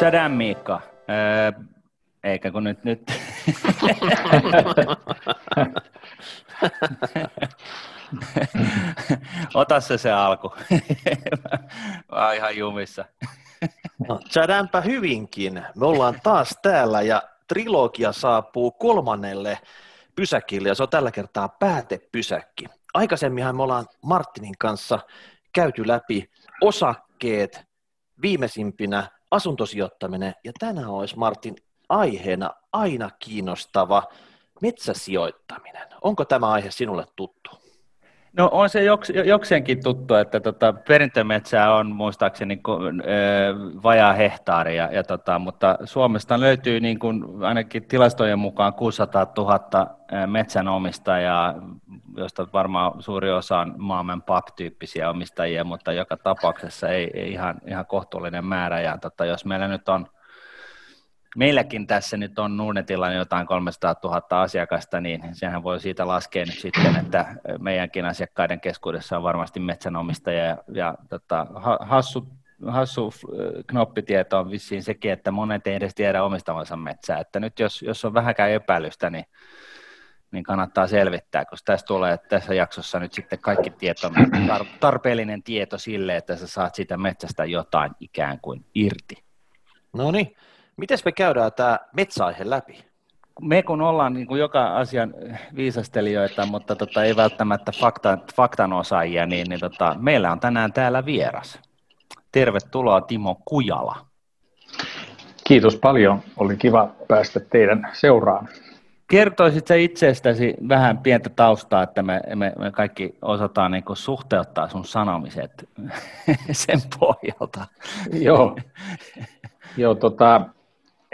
Tadam Miikka. Öö, eikä kun nyt nyt. Ota se se alku. Mä oon ihan jumissa. No, hyvinkin. Me ollaan taas täällä ja trilogia saapuu kolmannelle pysäkille ja se on tällä kertaa päätepysäkki. Aikaisemminhan me ollaan Martinin kanssa käyty läpi osakkeet, viimeisimpinä asuntosijoittaminen ja tänään olisi Martin aiheena aina kiinnostava metsäsijoittaminen. Onko tämä aihe sinulle tuttu? No on se joks, jokseenkin tuttu, että tota, perintömetsää on muistaakseni niin vajaa hehtaari, ja, ja tota, mutta Suomesta löytyy niin kuin, ainakin tilastojen mukaan 600 000 metsänomistajaa, josta varmaan suuri osa on maailman pap-tyyppisiä omistajia, mutta joka tapauksessa ei, ei ihan, ihan kohtuullinen määrä. Ja tota, jos meillä nyt on meilläkin tässä nyt on Nordnetilla jotain 300 000 asiakasta, niin sehän voi siitä laskea nyt sitten, että meidänkin asiakkaiden keskuudessa on varmasti metsänomistajia ja, ja tota, hassu, hassu knoppitieto on vissiin sekin, että monet ei edes tiedä omistavansa metsää, että nyt jos, jos on vähäkään epäilystä, niin niin kannattaa selvittää, koska tässä tulee tässä jaksossa nyt sitten kaikki tieto, tarpeellinen tieto sille, että sä saat siitä metsästä jotain ikään kuin irti. No niin, Miten me käydään tämä metsäaihe läpi? Me kun ollaan niin kuin joka asian viisastelijoita, mutta tota, ei välttämättä faktan, faktan osaajia, niin, niin tota, meillä on tänään täällä vieras. Tervetuloa Timo Kujala. Kiitos paljon. Oli kiva päästä teidän seuraan. Kertoisit sä itsestäsi vähän pientä taustaa, että me, me, me kaikki osataan niin suhteuttaa sun sanomiset sen pohjalta. Joo, Joo tota,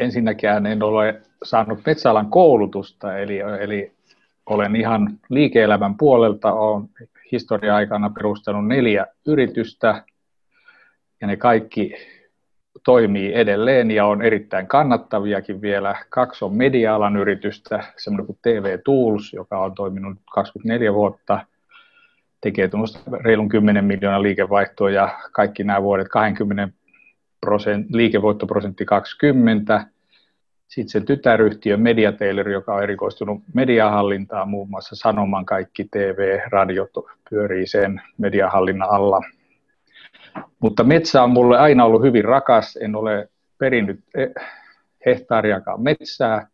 ensinnäkään en ole saanut metsäalan koulutusta, eli, eli olen ihan liike-elämän puolelta, olen historia-aikana perustanut neljä yritystä, ja ne kaikki toimii edelleen ja on erittäin kannattaviakin vielä. Kaksi on media-alan yritystä, semmoinen kuin TV Tools, joka on toiminut 24 vuotta, tekee reilun 10 miljoonaa liikevaihtoa ja kaikki nämä vuodet 20 prosent, liikevoittoprosentti 20, sitten se tytäryhtiö Mediatailor, joka on erikoistunut mediahallintaan, muun muassa Sanoman kaikki TV, radio pyörii sen mediahallinnan alla. Mutta metsä on mulle aina ollut hyvin rakas, en ole perinnyt eh, hehtaariakaan metsää.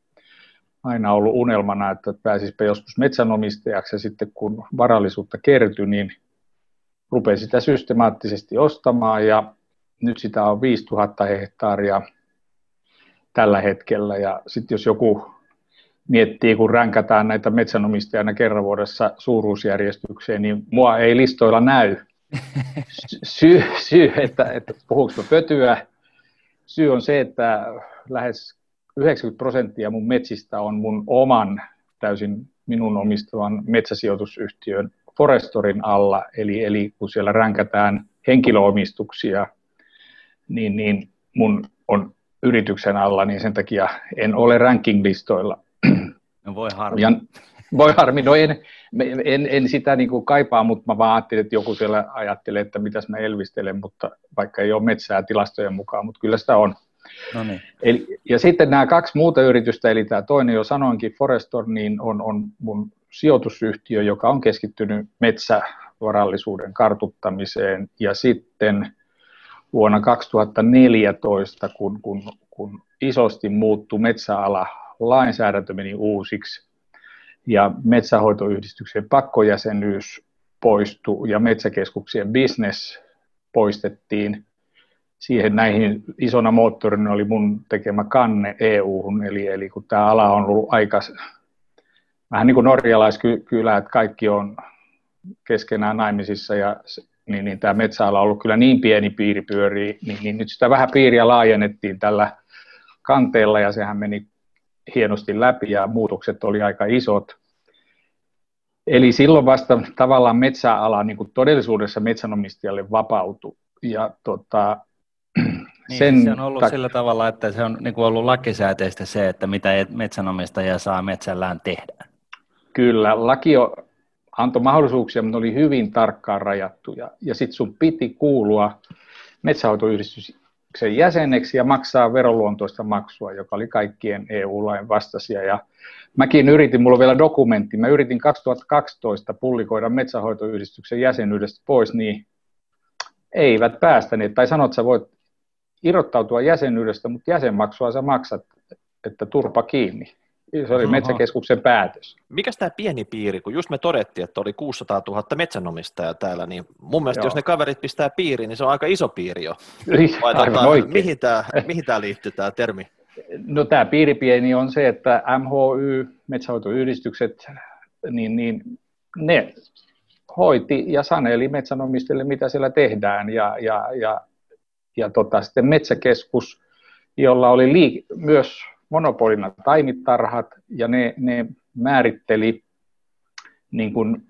Aina ollut unelmana, että pääsisipä joskus metsänomistajaksi ja sitten kun varallisuutta kertyi, niin rupesin sitä systemaattisesti ostamaan ja nyt sitä on 5000 hehtaaria tällä hetkellä. Ja sitten jos joku miettii, kun ränkätään näitä metsänomistajana kerran vuodessa suuruusjärjestykseen, niin mua ei listoilla näy. Syy, syy että, että puhuuko pötyä, syy on se, että lähes 90 prosenttia mun metsistä on mun oman täysin minun omistavan metsäsijoitusyhtiön Forestorin alla, eli, eli kun siellä ränkätään henkilöomistuksia, niin, niin mun on yrityksen alla, niin sen takia en ole ranking-listoilla. No voi harmi. Ja, voi harmi, no en, en, en sitä niin kuin kaipaa, mutta mä vaan ajattelin, että joku siellä ajattelee, että mitäs mä elvistelen, mutta vaikka ei ole metsää tilastojen mukaan, mutta kyllä sitä on. No niin. Eli, ja sitten nämä kaksi muuta yritystä, eli tämä toinen jo sanoinkin, Forestor, niin on, on mun sijoitusyhtiö, joka on keskittynyt metsävarallisuuden kartuttamiseen, ja sitten vuonna 2014, kun, kun, kun isosti muuttui metsäala, lainsäädäntö meni uusiksi ja metsähoitoyhdistyksen pakkojäsenyys poistui ja metsäkeskuksien business poistettiin. Siihen näihin isona moottorina oli mun tekemä kanne EU-hun, eli, eli kun tämä ala on ollut aika vähän niin kuin norjalaiskylä, että kaikki on keskenään naimisissa ja niin, niin tämä metsäala on ollut kyllä niin pieni piiri pyörii, niin, niin nyt sitä vähän piiriä laajennettiin tällä kanteella ja sehän meni hienosti läpi ja muutokset oli aika isot. Eli silloin vasta tavallaan metsäala niin kuin todellisuudessa metsänomistajalle vapautui. Ja tota, niin, sen se on ollut tak- sillä tavalla, että se on niin kuin ollut lakisääteistä se, että mitä metsänomistaja saa metsällään tehdä. Kyllä, laki on antoi mahdollisuuksia, mutta ne oli hyvin tarkkaan rajattuja. Ja sitten sun piti kuulua metsähoitoyhdistys yhdistyksen jäseneksi ja maksaa veroluontoista maksua, joka oli kaikkien EU-lain vastaisia. Ja mäkin yritin, mulla on vielä dokumentti, mä yritin 2012 pullikoida metsähoitoyhdistyksen jäsenyydestä pois, niin eivät päästäneet. Tai sanot, sä voit irrottautua jäsenyydestä, mutta jäsenmaksua sä maksat, että turpa kiinni. Se oli Oho. Metsäkeskuksen päätös. Mikä tämä pieni piiri, kun just me todettiin, että oli 600 000 metsänomistajaa täällä, niin mun mielestä Joo. jos ne kaverit pistää piiriin, niin se on aika iso piiri jo. Vai tota, mihin tämä mihin liittyy tämä termi? No tämä piiripieni on se, että MHY, metsähoitoyhdistykset, niin, niin ne hoiti ja saneli metsänomistajille, mitä siellä tehdään, ja, ja, ja, ja tota, sitten metsäkeskus, jolla oli liik- myös monopolina taimitarhat, ja ne, ne määritteli niin kuin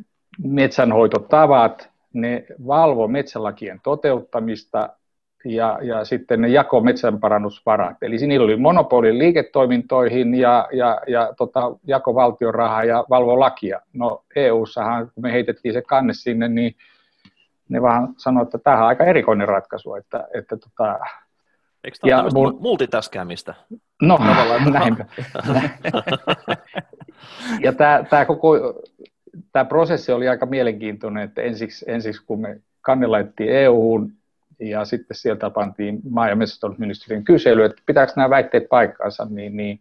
metsänhoitotavat, ne valvo metsälakien toteuttamista ja, ja sitten ne jako metsänparannusvarat. Eli siinä oli monopoli liiketoimintoihin ja, ja, ja tota, jako valtion rahaa ja valvo lakia. No EU-ssahan, kun me heitettiin se kanne sinne, niin ne vaan sanoivat, että tämä on aika erikoinen ratkaisu. Että, että tota, Eikö tämä ole mun... multitaskäämistä? No, näin. ja tämä, tämä koko tämä prosessi oli aika mielenkiintoinen, että ensiksi, ensiksi kun me kanne EU-hun ja sitten sieltä pantiin maa- ja metsätalousministeriön kysely, että pitääkö nämä väitteet paikkaansa, niin, niin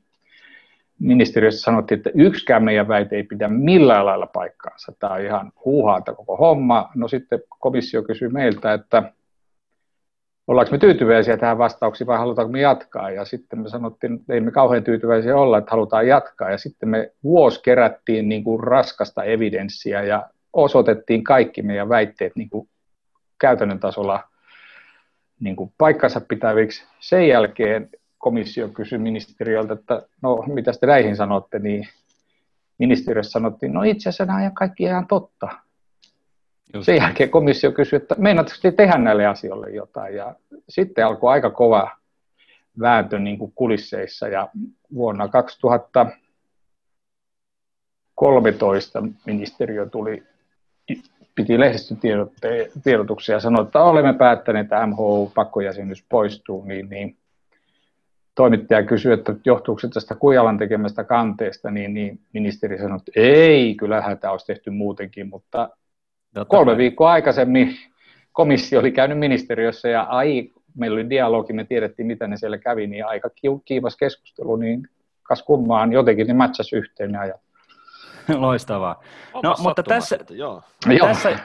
ministeriössä sanottiin, että yksikään meidän väite ei pidä millään lailla paikkaansa. Tämä on ihan huuhaata koko homma. No sitten komissio kysyi meiltä, että ollaanko me tyytyväisiä tähän vastauksiin vai halutaanko me jatkaa. Ja sitten me sanottiin, että ei me kauhean tyytyväisiä olla, että halutaan jatkaa. Ja sitten me vuosi kerättiin niin kuin raskasta evidenssiä ja osoitettiin kaikki meidän väitteet niin kuin käytännön tasolla niin kuin paikkansa pitäviksi. Sen jälkeen komissio kysyi ministeriöltä, että no mitä te näihin sanotte, niin ministeriössä sanottiin, no itse asiassa nämä kaikki ihan totta. Just. Sen jälkeen komissio kysyi, että meinaatteko te tehdä näille asioille jotain, ja sitten alkoi aika kova vääntö niin kuin kulisseissa, ja vuonna 2013 ministeriö tuli piti lehdistötiedotuksia ja sanoi, että olemme päättäneet, että MHU-pakkojäsenyys poistuu, niin, niin. Toimittaja kysyi, että johtuuko se tästä Kujalan tekemästä kanteesta, niin, niin ministeri sanoi, että ei, kyllähän tämä olisi tehty muutenkin, mutta Jotta kolme vai. viikkoa aikaisemmin komissio oli käynyt ministeriössä ja ai, meillä oli dialogi, me tiedettiin, mitä ne siellä kävi, niin aika kiivas keskustelu, niin kas kummaan jotenkin ne matchasi yhteen ne ajat. Loistavaa. No, mutta tässä, joo. tässä,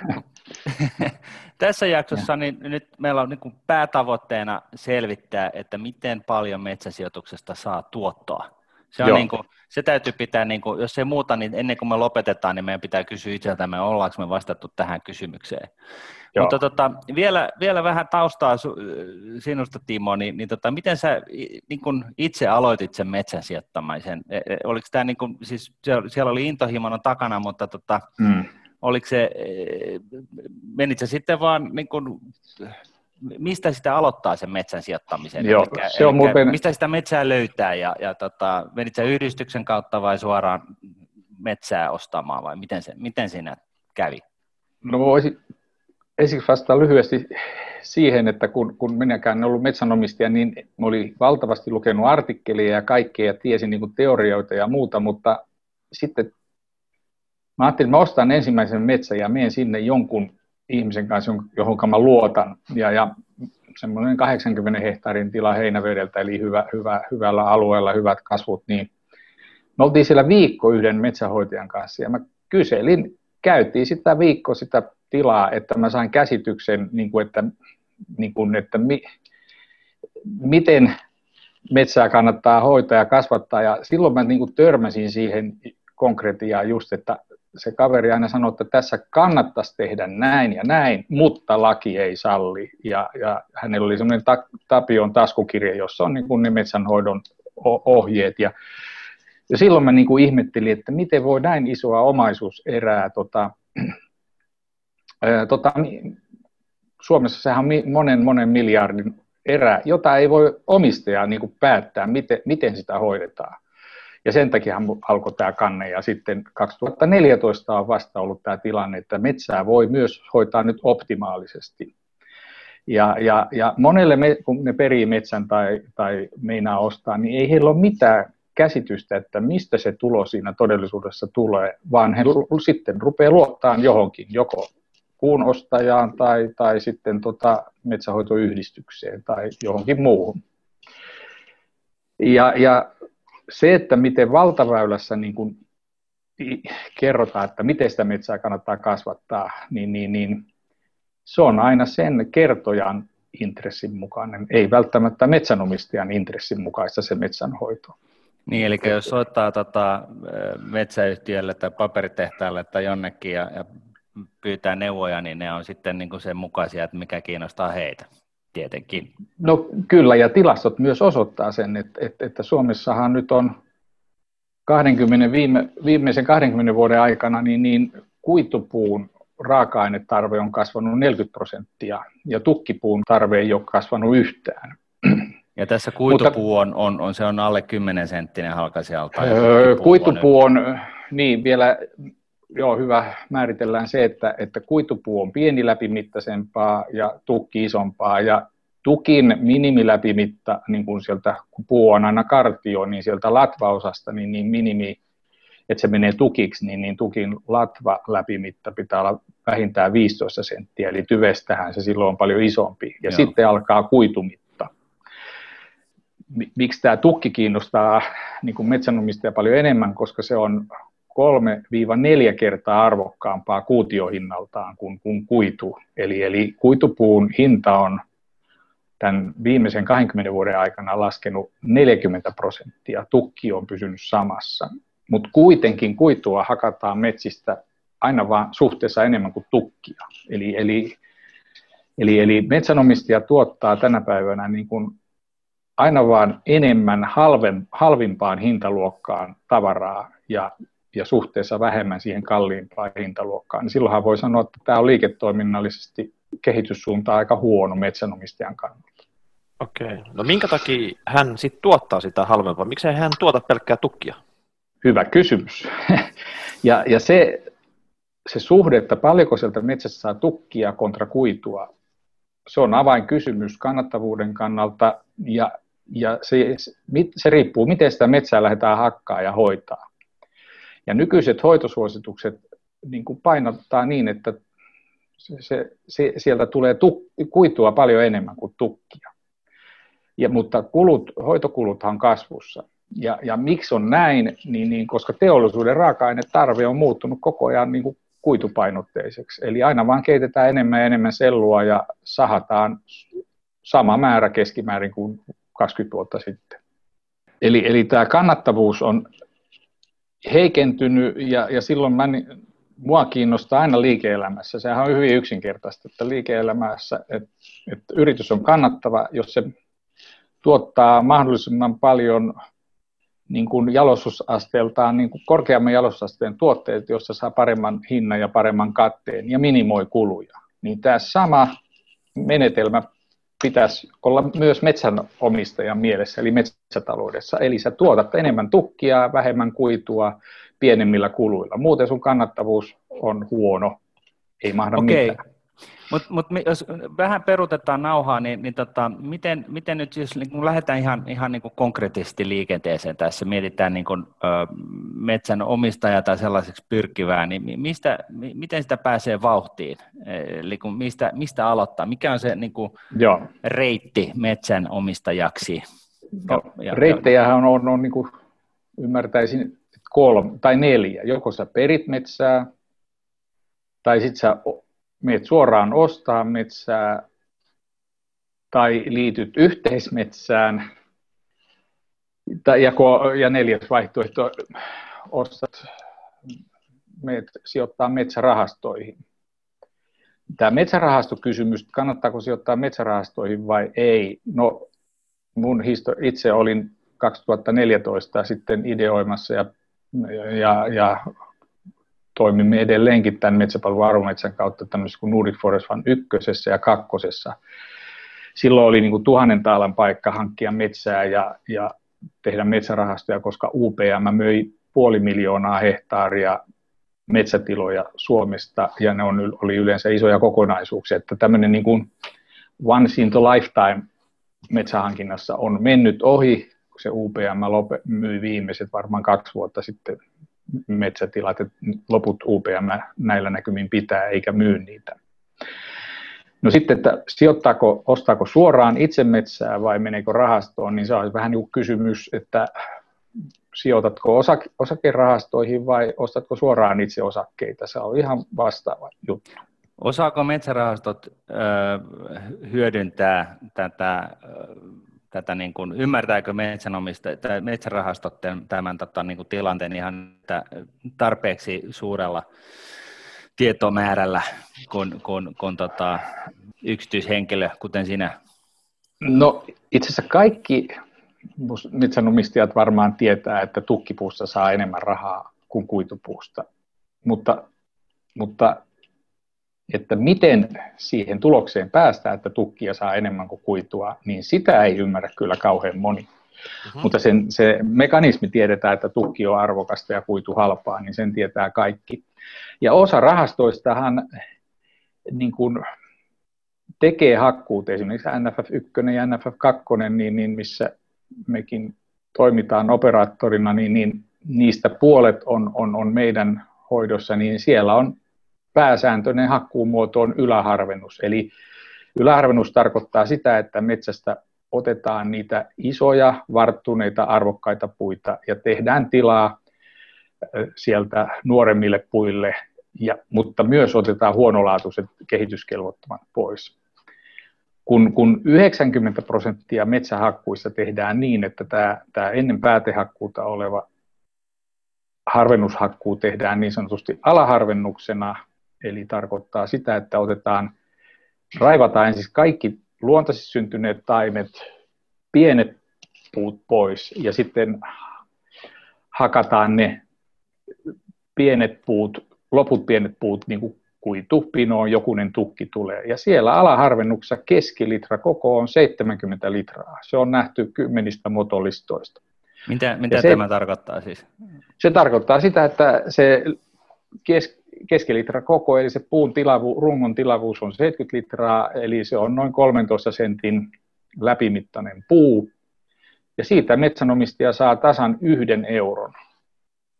tässä jaksossa niin nyt meillä on niin kuin päätavoitteena selvittää, että miten paljon metsäsijoituksesta saa tuottoa. Se, on niin kuin, se täytyy pitää, niin kuin, jos ei muuta, niin ennen kuin me lopetetaan, niin meidän pitää kysyä itseltämme, ollaanko me vastattu tähän kysymykseen. Joo. Mutta tota, vielä, vielä vähän taustaa sinusta, Timo, niin, niin tota, miten sä niin kun itse aloitit sen metsän sijoittamisen? E, e, oliko tämä, niin kun, siis siellä oli intohimona takana, mutta tota, hmm. oliko se, e, menit sä sitten vaan niin kun, mistä sitä aloittaa sen metsän sijoittamisen? Joo, elikkä, se on muuten... Mistä sitä metsää löytää ja, ja tota, menit sä yhdistyksen kautta vai suoraan metsää ostamaan vai miten, se, miten siinä kävi? No voisin ensiksi vastata lyhyesti siihen, että kun, kun minäkään en ollut metsänomistaja, niin oli valtavasti lukenut artikkeleja ja kaikkea ja tiesin niin kuin teorioita ja muuta, mutta sitten mä ajattelin, että mä ostan ensimmäisen metsän ja menen sinne jonkun ihmisen kanssa, johon mä luotan. Ja, ja semmoinen 80 hehtaarin tila heinävedeltä, eli hyvä, hyvä, hyvällä alueella hyvät kasvut, niin me oltiin siellä viikko yhden metsähoitajan kanssa, ja mä kyselin, käytiin sitä viikko sitä tilaa, että mä sain käsityksen, niin kuin, että, niin kuin, että mi, miten metsää kannattaa hoitaa ja kasvattaa, ja silloin mä niin kuin törmäsin siihen konkretiaan just, että se kaveri aina sanoi, että tässä kannattaisi tehdä näin ja näin, mutta laki ei salli. Ja, ja hänellä oli semmoinen ta, Tapion taskukirja, jossa on niin kuin ne metsänhoidon ohjeet. Ja, ja silloin mä niin kuin ihmettelin, että miten voi näin isoa omaisuuserää, tota, ää, tota, Suomessa sehän on monen monen miljardin erä, jota ei voi omistaja niin kuin päättää, miten, miten sitä hoidetaan. Ja sen takia alkoi tämä kanne. Ja sitten 2014 on vasta ollut tämä tilanne, että metsää voi myös hoitaa nyt optimaalisesti. Ja, ja, ja monelle, me, kun ne perii metsän tai, tai meinaa ostaa, niin ei heillä ole mitään käsitystä, että mistä se tulo siinä todellisuudessa tulee, vaan he sitten rupeaa luottaa johonkin, joko kuun ostajaan tai, tai sitten tota metsähoitoyhdistykseen tai johonkin muuhun. Ja, ja se, että miten valtaväylässä niin kuin kerrotaan, että miten sitä metsää kannattaa kasvattaa, niin, niin, niin se on aina sen kertojan intressin mukainen, ei välttämättä metsänomistajan intressin mukaista se metsänhoito. Niin, eli jos soittaa tota, metsäyhtiölle tai paperitehtaalle tai jonnekin ja, ja pyytää neuvoja, niin ne on sitten niin kuin sen mukaisia, että mikä kiinnostaa heitä, tietenkin. No kyllä, ja tilastot myös osoittaa sen, että, että, että Suomessahan nyt on 20 viime, viimeisen 20 vuoden aikana niin, niin kuitupuun raaka-ainetarve on kasvanut 40 prosenttia ja tukkipuun tarve ei ole kasvanut yhtään. Ja tässä kuitupuu on, on, on, se on alle 10 senttinen halkaisijalta. Öö, kuitupuu on, niin vielä, joo hyvä, määritellään se, että, että kuitupuu on pieni läpimittaisempaa ja tukki isompaa ja tukin minimiläpimitta, niin kuin sieltä, kun puu on aina kartio, niin sieltä latvaosasta, niin, niin minimi, että se menee tukiksi, niin, niin tukin latva läpimitta pitää olla vähintään 15 senttiä, eli tyvestähän se silloin on paljon isompi. Ja Joo. sitten alkaa kuitumitta. Miksi tämä tukki kiinnostaa niin kuin metsänomistaja paljon enemmän, koska se on 3-4 kertaa arvokkaampaa kuutiohinnaltaan kuin, kuin kuitu. Eli, eli kuitupuun hinta on tämän viimeisen 20 vuoden aikana laskenut 40 prosenttia, tukki on pysynyt samassa. Mutta kuitenkin kuitua hakataan metsistä aina vaan suhteessa enemmän kuin tukkia. Eli, eli, eli, eli metsänomistaja tuottaa tänä päivänä niin kuin aina vaan enemmän halven, halvimpaan hintaluokkaan tavaraa ja, ja suhteessa vähemmän siihen kalliimpaan hintaluokkaan. Niin silloinhan voi sanoa, että tämä on liiketoiminnallisesti kehityssuunta aika huono metsänomistajan kannalta. Okei. No minkä takia hän sitten tuottaa sitä halvempaa? Miksei hän tuota pelkkää tukkia? Hyvä kysymys. ja, ja se, se suhde, että paljonko sieltä metsässä saa tukkia kontra kuitua, se on avainkysymys kannattavuuden kannalta ja, ja se, se riippuu, miten sitä metsää lähdetään hakkaa ja hoitaa. Ja nykyiset hoitosuositukset niin kuin painottaa niin, että se, se, sieltä tulee tuk, kuitua paljon enemmän kuin tukkia. Ja, mutta kulut, hoitokuluthan on kasvussa. Ja, ja miksi on näin, niin, niin koska teollisuuden raaka-ainetarve on muuttunut koko ajan niin kuin kuitupainotteiseksi. Eli aina vaan keitetään enemmän ja enemmän sellua ja sahataan sama määrä keskimäärin kuin 20 vuotta sitten. Eli, eli tämä kannattavuus on heikentynyt ja, ja silloin mä, mua kiinnostaa aina liike-elämässä. Sehän on hyvin yksinkertaista, että liike-elämässä, että, että yritys on kannattava, jos se tuottaa mahdollisimman paljon niin kuin jalostusasteeltaan niin kuin korkeamman jalostusasteen tuotteet, joissa saa paremman hinnan ja paremman katteen ja minimoi kuluja. Niin tämä sama menetelmä pitäisi olla myös metsänomistajan mielessä, eli metsätaloudessa. Eli sä tuotat enemmän tukkia, vähemmän kuitua, pienemmillä kuluilla. Muuten sun kannattavuus on huono, ei mahda Okei. mitään. Mutta mut, jos vähän perutetaan nauhaa, niin, niin tota, miten, miten nyt jos niin kun lähdetään ihan, ihan niin kuin konkreettisesti liikenteeseen tässä, mietitään niin kun, ö, metsän omistajaa tai sellaiseksi pyrkivää, niin mistä, miten sitä pääsee vauhtiin? Eli kun mistä, mistä aloittaa? Mikä on se niin Joo. reitti metsän omistajaksi? No, ja, reittejähän on, on, on niin kuin ymmärtäisin kolme tai neljä. Joko sä perit metsää, tai sitten sä meet suoraan ostaa metsää tai liityt yhteismetsään. Ja, ja neljäs vaihtoehto, ostat, meet sijoittaa metsärahastoihin. Tämä metsärahastokysymys, kannattaako sijoittaa metsärahastoihin vai ei? No, mun histo- itse olin 2014 sitten ideoimassa ja, ja, ja toimimme edelleenkin tämän metsäpalvelun arvometsän kautta tämmöisessä kuin Nordic Forest Fund ykkösessä ja kakkosessa. Silloin oli niin kuin tuhannen taalan paikka hankkia metsää ja, ja tehdä metsärahastoja, koska UPM möi puoli miljoonaa hehtaaria metsätiloja Suomesta, ja ne on, oli yleensä isoja kokonaisuuksia, että tämmöinen niin kuin once in the lifetime metsähankinnassa on mennyt ohi, kun se UPM myi viimeiset varmaan kaksi vuotta sitten metsätilat, että loput UPM näillä näkymin pitää eikä myy niitä. No sitten, että sijoittaako, ostaako suoraan itse metsää vai meneekö rahastoon, niin se on vähän niin kuin kysymys, että sijoitatko osake, osakerahastoihin vai ostatko suoraan itse osakkeita. Se on ihan vastaava juttu. Osaako metsärahastot ö, hyödyntää tätä, tätä niin kuin, ymmärtääkö metsärahastot tämän tota, niin kuin tilanteen ihan tarpeeksi suurella tietomäärällä kun, kun, kun tota, yksityishenkilö, kuten sinä? No itse asiassa kaikki metsänomistajat varmaan tietää, että tukkipuusta saa enemmän rahaa kuin kuitupuusta, mutta, mutta että miten siihen tulokseen päästään, että tukkia saa enemmän kuin kuitua, niin sitä ei ymmärrä kyllä kauhean moni. Mm-hmm. Mutta sen, se mekanismi tiedetään, että tukki on arvokasta ja kuitu halpaa, niin sen tietää kaikki. Ja osa rahastoistahan niin kuin tekee hakkuut, esimerkiksi NFF1 ja NFF2, niin, niin missä mekin toimitaan operaattorina, niin, niin niistä puolet on, on, on meidän hoidossa, niin siellä on pääsääntöinen hakkuumuoto on yläharvennus. Eli yläharvennus tarkoittaa sitä, että metsästä otetaan niitä isoja, varttuneita, arvokkaita puita ja tehdään tilaa sieltä nuoremmille puille, ja, mutta myös otetaan huonolaatuiset kehityskelvottomat pois kun, kun 90 prosenttia metsähakkuissa tehdään niin, että tämä, tämä ennen päätehakkuuta oleva harvennushakkuu tehdään niin sanotusti alaharvennuksena, eli tarkoittaa sitä, että otetaan, raivataan ensin kaikki luontaisesti syntyneet taimet, pienet puut pois ja sitten hakataan ne pienet puut, loput pienet puut niin kuin kuitupinoon jokunen tukki tulee. Ja siellä alaharvennuksessa keskilitra koko on 70 litraa. Se on nähty kymmenistä motolistoista. Mitä, mitä se, tämä tarkoittaa siis? Se tarkoittaa sitä, että se kes, keskilitra koko, eli se puun tilavu, rungon tilavuus on 70 litraa, eli se on noin 13 sentin läpimittainen puu. Ja siitä metsänomistaja saa tasan yhden euron.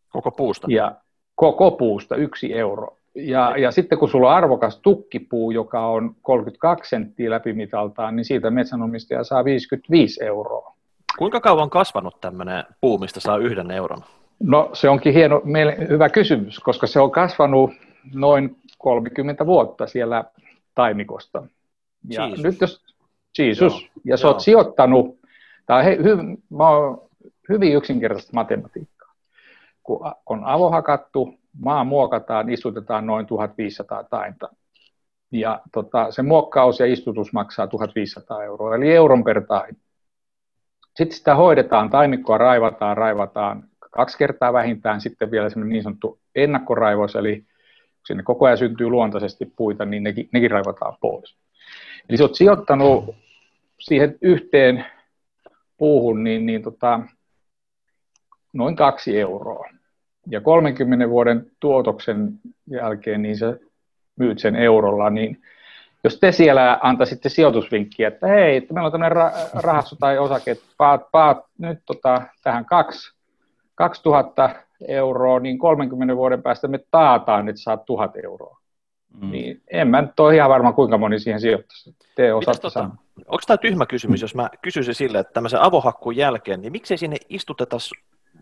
Koko puusta? Ja koko puusta yksi euro. Ja, ja sitten kun sulla on arvokas tukkipuu, joka on 32 senttiä läpimitaltaan, niin siitä metsänomistaja saa 55 euroa. Kuinka kauan on kasvanut tämmöinen puu, mistä saa yhden euron? No se onkin hieno, hyvä kysymys, koska se on kasvanut noin 30 vuotta siellä taimikosta. Ja Jesus. nyt jos, Jesus, Joo. ja sä oot sijoittanut, tämä on, he, hy, mä oon hyvin yksinkertaista matematiikkaa. Kun on avohakattu, maa muokataan, istutetaan noin 1500 tainta. Ja tota, se muokkaus ja istutus maksaa 1500 euroa, eli euron per taimi. Sitten sitä hoidetaan, taimikkoa raivataan, raivataan kaksi kertaa vähintään, sitten vielä semmoinen niin sanottu ennakkoraivos, eli kun sinne koko ajan syntyy luontaisesti puita, niin nekin, nekin raivataan pois. Eli sä oot sijoittanut siihen yhteen puuhun niin, niin tota, noin kaksi euroa ja 30 vuoden tuotoksen jälkeen niin sä myyt sen eurolla, niin jos te siellä antaisitte sijoitusvinkkiä, että hei, että meillä on tämmöinen ra- rahasto tai osake, että paat, paat nyt tota, tähän kaksi, 2000 euroa, niin 30 vuoden päästä me taataan, että saat 1000 euroa. Mm. Niin en mä nyt ole ihan varma, kuinka moni siihen sijoittaisi. Te osaatte tota, Onko tämä tyhmä kysymys, jos mä kysyisin sille, että tämmöisen avohakkuun jälkeen, niin miksei sinne istuteta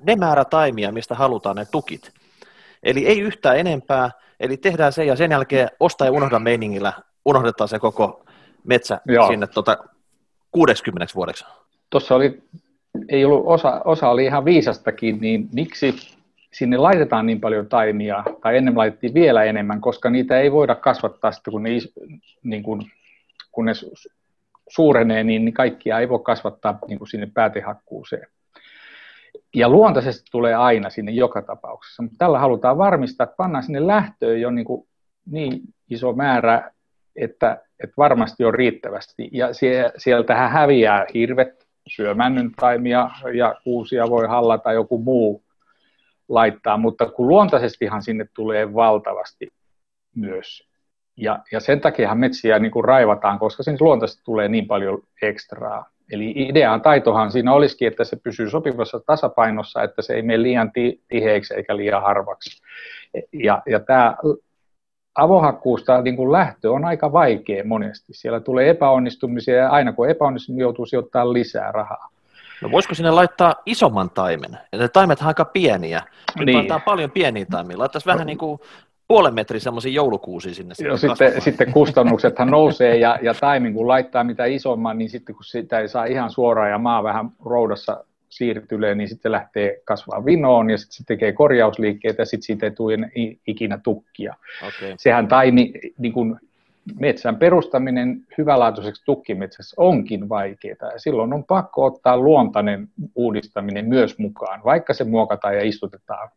ne määrä taimia, mistä halutaan ne tukit. Eli ei yhtään enempää, eli tehdään se ja sen jälkeen osta ja unohda meiningillä, unohdetaan se koko metsä Joo. sinne tuota 60 vuodeksi. Tuossa oli, ei ollut osa, osa oli ihan viisastakin, niin miksi sinne laitetaan niin paljon taimia, tai ennen laitettiin vielä enemmän, koska niitä ei voida kasvattaa sitten, kun ne, niin kun, kun ne suurenee, niin kaikkia ei voi kasvattaa niin kuin sinne päätehakkuuseen ja luontaisesti tulee aina sinne joka tapauksessa, mutta tällä halutaan varmistaa, että pannaan sinne lähtöön jo niin, kuin niin iso määrä, että, että varmasti on riittävästi. Ja sie, sieltähän häviää hirvet, syömännyn taimia ja kuusia voi hallata joku muu laittaa, mutta kun luontaisestihan sinne tulee valtavasti myös Ja, ja sen takia metsiä niin kuin raivataan, koska sen luontaisesti tulee niin paljon ekstraa. Eli ideaan taitohan siinä olisikin, että se pysyy sopivassa tasapainossa, että se ei mene liian tiheiksi eikä liian harvaksi. Ja, ja tämä avohakkuusta niin kuin lähtö on aika vaikea monesti. Siellä tulee epäonnistumisia ja aina kun epäonnistuu, niin joutuu sijoittamaan lisää rahaa. No voisiko sinne laittaa isomman taimen? Ja taimet on aika pieniä. Nyt niin. laittaa paljon pieniä taimia. Laittaisi vähän no. niin kuin puolen metrin semmoisia joulukuusia sinne. Joo, sitten, sitten kustannuksethan nousee ja, ja taimin kun laittaa mitä isomman, niin sitten kun sitä ei saa ihan suoraan ja maa vähän roudassa siirtylee, niin sitten lähtee kasvaa vinoon ja sitten se tekee korjausliikkeitä ja sitten siitä ei tule ikinä tukkia. Okay. Sehän taimi, niin kun metsän perustaminen hyvälaatuiseksi tukkimetsässä onkin vaikeaa ja silloin on pakko ottaa luontainen uudistaminen myös mukaan, vaikka se muokataan ja istutetaan.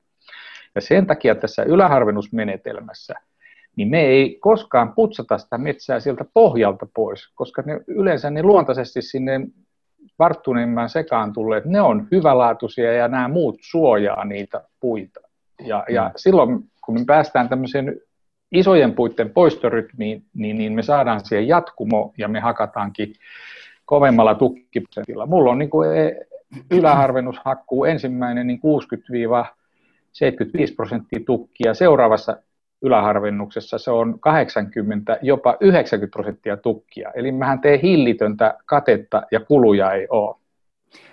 Ja sen takia tässä yläharvennusmenetelmässä niin me ei koskaan putsata sitä metsää sieltä pohjalta pois, koska ne, yleensä ne luontaisesti sinne varttuneimman sekaan tulleet, ne on hyvälaatuisia ja nämä muut suojaa niitä puita. Ja, ja mm. silloin, kun me päästään tämmöiseen isojen puitten poistorytmiin, niin, niin me saadaan siihen jatkumo ja me hakataankin kovemmalla tukkiprosentilla. Mulla on niin kuin e, yläharvennushakkuu ensimmäinen niin 60-75 prosenttia tukkia. Seuraavassa yläharvennuksessa se on 80, jopa 90 prosenttia tukkia. Eli mähän teen hillitöntä katetta ja kuluja ei ole.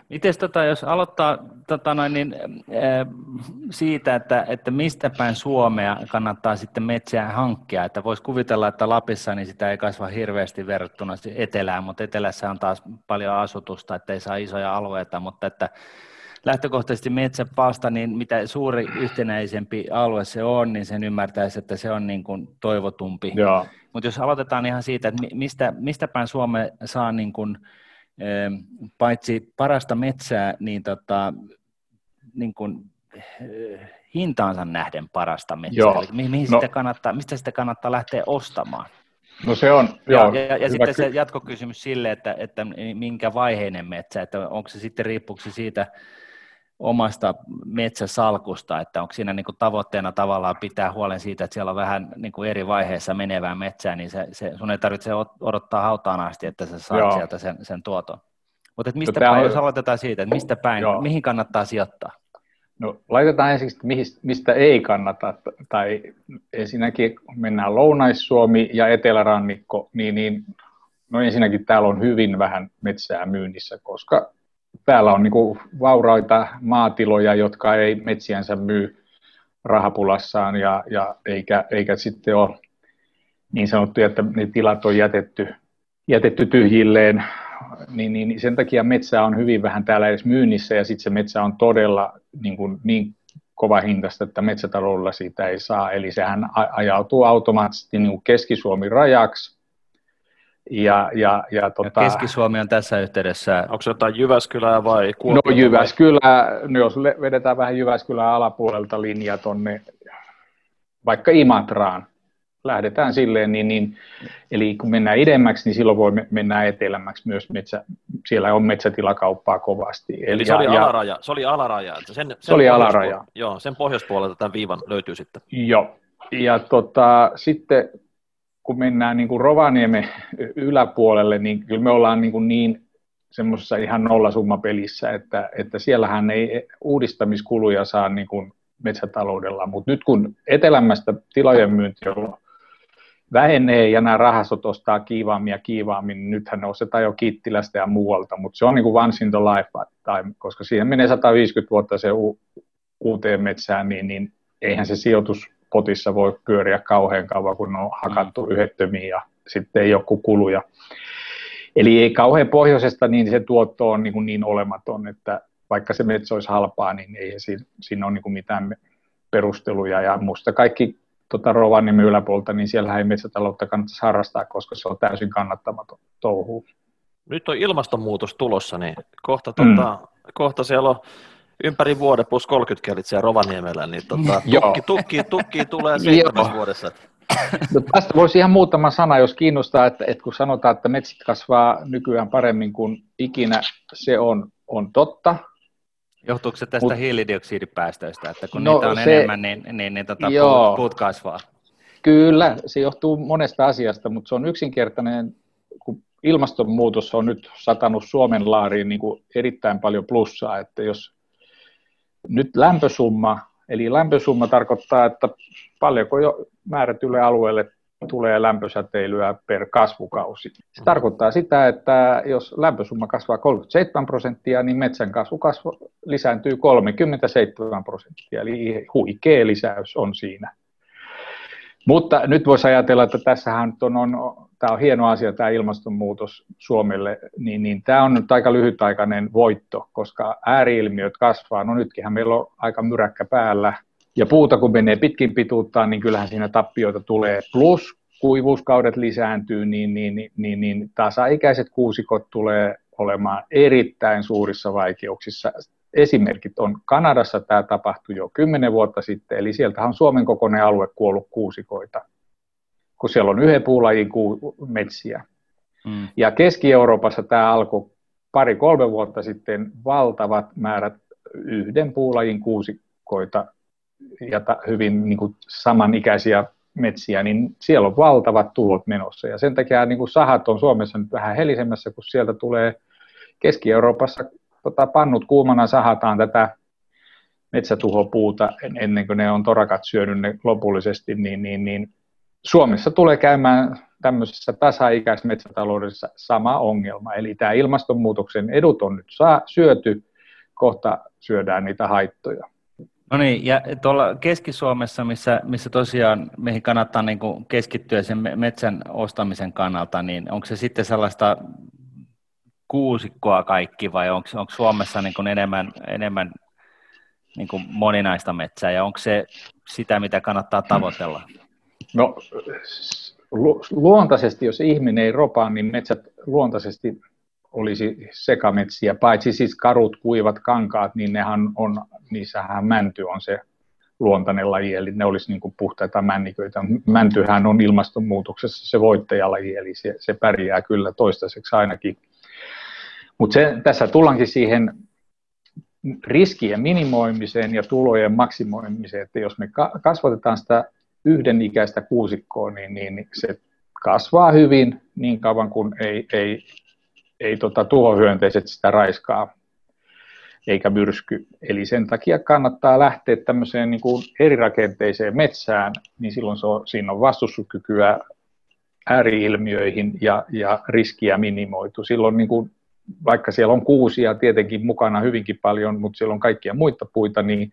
Miten tota, jos aloittaa tota noin, niin, äh, siitä, että, että mistä päin Suomea kannattaa sitten metsiä hankkia, että voisi kuvitella, että Lapissa niin sitä ei kasva hirveästi verrattuna etelään, mutta etelässä on taas paljon asutusta, että ei saa isoja alueita, mutta että lähtökohtaisesti metsäpalsta, niin mitä suuri yhtenäisempi alue se on, niin sen ymmärtäisi, että se on niin kuin toivotumpi. Mutta jos aloitetaan ihan siitä, että mistä, mistä päin Suome saa niin kuin, paitsi parasta metsää, niin, tota, niin kuin, hintaansa nähden parasta metsää. Joo. Eli mihin no. sitä kannattaa, mistä sitä kannattaa lähteä ostamaan? No se on, ja, joo. Ja, ja sitten se jatkokysymys sille, että, että minkä vaiheinen metsä, että onko se sitten riippuuko se siitä omasta metsäsalkusta, että onko siinä niin kuin tavoitteena tavallaan pitää huolen siitä, että siellä on vähän niin kuin eri vaiheessa menevää metsää, niin se, se, sun ei tarvitse odottaa hautaan asti, että sä saat Joo. sieltä sen, sen tuoton. Mutta mistä päin, on... jos aloitetaan siitä, että mistä päin, Joo. mihin kannattaa sijoittaa? No laitetaan ensiksi, mistä ei kannata, tai ensinnäkin mennään Lounais-Suomi ja Etelärannikko, niin, niin no ensinnäkin täällä on hyvin vähän metsää myynnissä, koska täällä on niin vauraita maatiloja, jotka ei metsiänsä myy rahapulassaan ja, ja eikä, eikä sitten ole niin sanottu, että ne tilat on jätetty, jätetty tyhjilleen, niin, niin sen takia metsää on hyvin vähän täällä edes myynnissä ja sitten se metsä on todella niin, kuin, niin kova hintasta, että metsätaloudella siitä ei saa, eli sehän ajautuu automaattisesti niin Keski-Suomi rajaksi, ja, ja, ja, tota, Keski-Suomi on tässä yhteydessä... Onko se jotain Jyväskylää vai Kuopio? No Jyväskylä, no jos vedetään vähän Jyväskylän alapuolelta linja tuonne vaikka Imatraan, lähdetään silleen, niin, niin, eli kun mennään idemmäksi, niin silloin voi mennä etelämmäksi myös metsä, siellä on metsätilakauppaa kovasti. Eli, eli se, oli ja, alaraja, se oli alaraja, että sen, sen se oli alaraja. Joo, sen pohjoispuolelta tämän viivan löytyy sitten. Joo, ja tota, sitten kun mennään niin kuin Rovaniemen yläpuolelle, niin kyllä me ollaan niin, niin semmoisessa ihan nollasummapelissä, että, että siellähän ei uudistamiskuluja saa niin kuin metsätaloudella, mutta nyt kun etelämästä tilojen myynti on vähenee ja nämä rahastot ostaa kiivaammin ja kiivaammin, niin nythän ne ostetaan jo Kittilästä ja muualta, mutta se on niin kuin once in the life time, koska siihen menee 150 vuotta se u- uuteen metsään, niin, niin eihän se sijoitus potissa voi pyöriä kauhean kauan, kun on hakattu mm. yhdettömiin ja sitten ei ole kuluja. Eli ei kauhean pohjoisesta, niin se tuotto on niin, kuin niin olematon, että vaikka se metsä olisi halpaa, niin ei siinä, siinä ole niin kuin mitään perusteluja. Ja minusta kaikki tota Rovaniemen yläpuolta, niin siellä ei metsätaloutta kannattaisi harrastaa, koska se on täysin kannattamaton touhu. Nyt on ilmastonmuutos tulossa, niin kohta, tuota, mm. kohta siellä on ympäri vuoden plus 30 kelit siellä Rovaniemellä, niin tota, tukki, tukki, tukki tulee seitsemässä vuodessa. No, tästä voisi ihan muutama sana, jos kiinnostaa, että, että kun sanotaan, että metsät kasvaa nykyään paremmin kuin ikinä, se on, on totta. Johtuuko se tästä Mut, hiilidioksidipäästöistä, että kun no, niitä on se, enemmän, niin, niin, niin tota, puut, puut kasvaa? Kyllä, se johtuu monesta asiasta, mutta se on yksinkertainen, kun ilmastonmuutos on nyt satanut Suomen laariin niin kuin erittäin paljon plussaa, että jos nyt lämpösumma, eli lämpösumma tarkoittaa, että paljonko jo määrätylle alueelle tulee lämpösäteilyä per kasvukausi. Se tarkoittaa sitä, että jos lämpösumma kasvaa 37 prosenttia, niin metsän kasvu lisääntyy 37 prosenttia, eli huikea lisäys on siinä. Mutta nyt voisi ajatella, että tässähän on, tämä on hieno asia, tämä ilmastonmuutos Suomelle, niin, niin tämä on nyt aika lyhytaikainen voitto, koska ääriilmiöt kasvaa. No nytkinhän meillä on aika myräkkä päällä, ja puuta kun menee pitkin pituuttaan, niin kyllähän siinä tappioita tulee. Plus kuivuuskaudet lisääntyy, niin, niin, niin, niin, niin tasaikäiset kuusikot tulee olemaan erittäin suurissa vaikeuksissa. Esimerkit on, Kanadassa tämä tapahtui jo kymmenen vuotta sitten, eli sieltä on Suomen kokoinen alue kuollut kuusikoita, kun siellä on yhden puulajin metsiä. Mm. Ja Keski-Euroopassa tämä alkoi pari-kolme vuotta sitten valtavat määrät yhden puulajin kuusikoita ja hyvin niin kuin samanikäisiä metsiä, niin siellä on valtavat tulot menossa. Ja sen takia niin kuin sahat on Suomessa nyt vähän helisemmässä, kun sieltä tulee Keski-Euroopassa tota, pannut kuumana sahataan tätä metsätuhopuuta ennen kuin ne on torakat syönyt ne lopullisesti, niin, niin, niin Suomessa tulee käymään tämmöisessä tasaikäisessä metsätaloudessa sama ongelma. Eli tämä ilmastonmuutoksen edut on nyt saa, syöty, kohta syödään niitä haittoja. No niin, ja tuolla Keski-Suomessa, missä, missä tosiaan meihin kannattaa niin kuin keskittyä sen metsän ostamisen kannalta, niin onko se sitten sellaista kuusikkoa kaikki vai onko, onko Suomessa niin kuin enemmän, enemmän niin kuin moninaista metsää ja onko se sitä, mitä kannattaa tavoitella? No luontaisesti, jos ihminen ei ropaa, niin metsät luontaisesti olisi sekametsiä, paitsi siis karut, kuivat kankaat, niin nehän on, niissähän mänty on se luontainen laji, eli ne olisi niin kuin puhtaita männiköitä. Mäntyhän on ilmastonmuutoksessa se voittajalaji, eli se, se pärjää kyllä toistaiseksi ainakin. Mutta tässä tullaankin siihen riskien minimoimiseen ja tulojen maksimoimiseen, että jos me kasvatetaan sitä yhden ikäistä kuusikkoa, niin, niin se kasvaa hyvin niin kauan kuin ei, ei ei tota, tuhohyönteiset sitä raiskaa eikä myrsky. Eli sen takia kannattaa lähteä tämmöiseen niin kuin erirakenteiseen metsään, niin silloin se on, siinä on vastustuskykyä ääriilmiöihin ja, ja riskiä minimoitu. Silloin niin kuin, vaikka siellä on kuusia tietenkin mukana hyvinkin paljon, mutta siellä on kaikkia muita puita, niin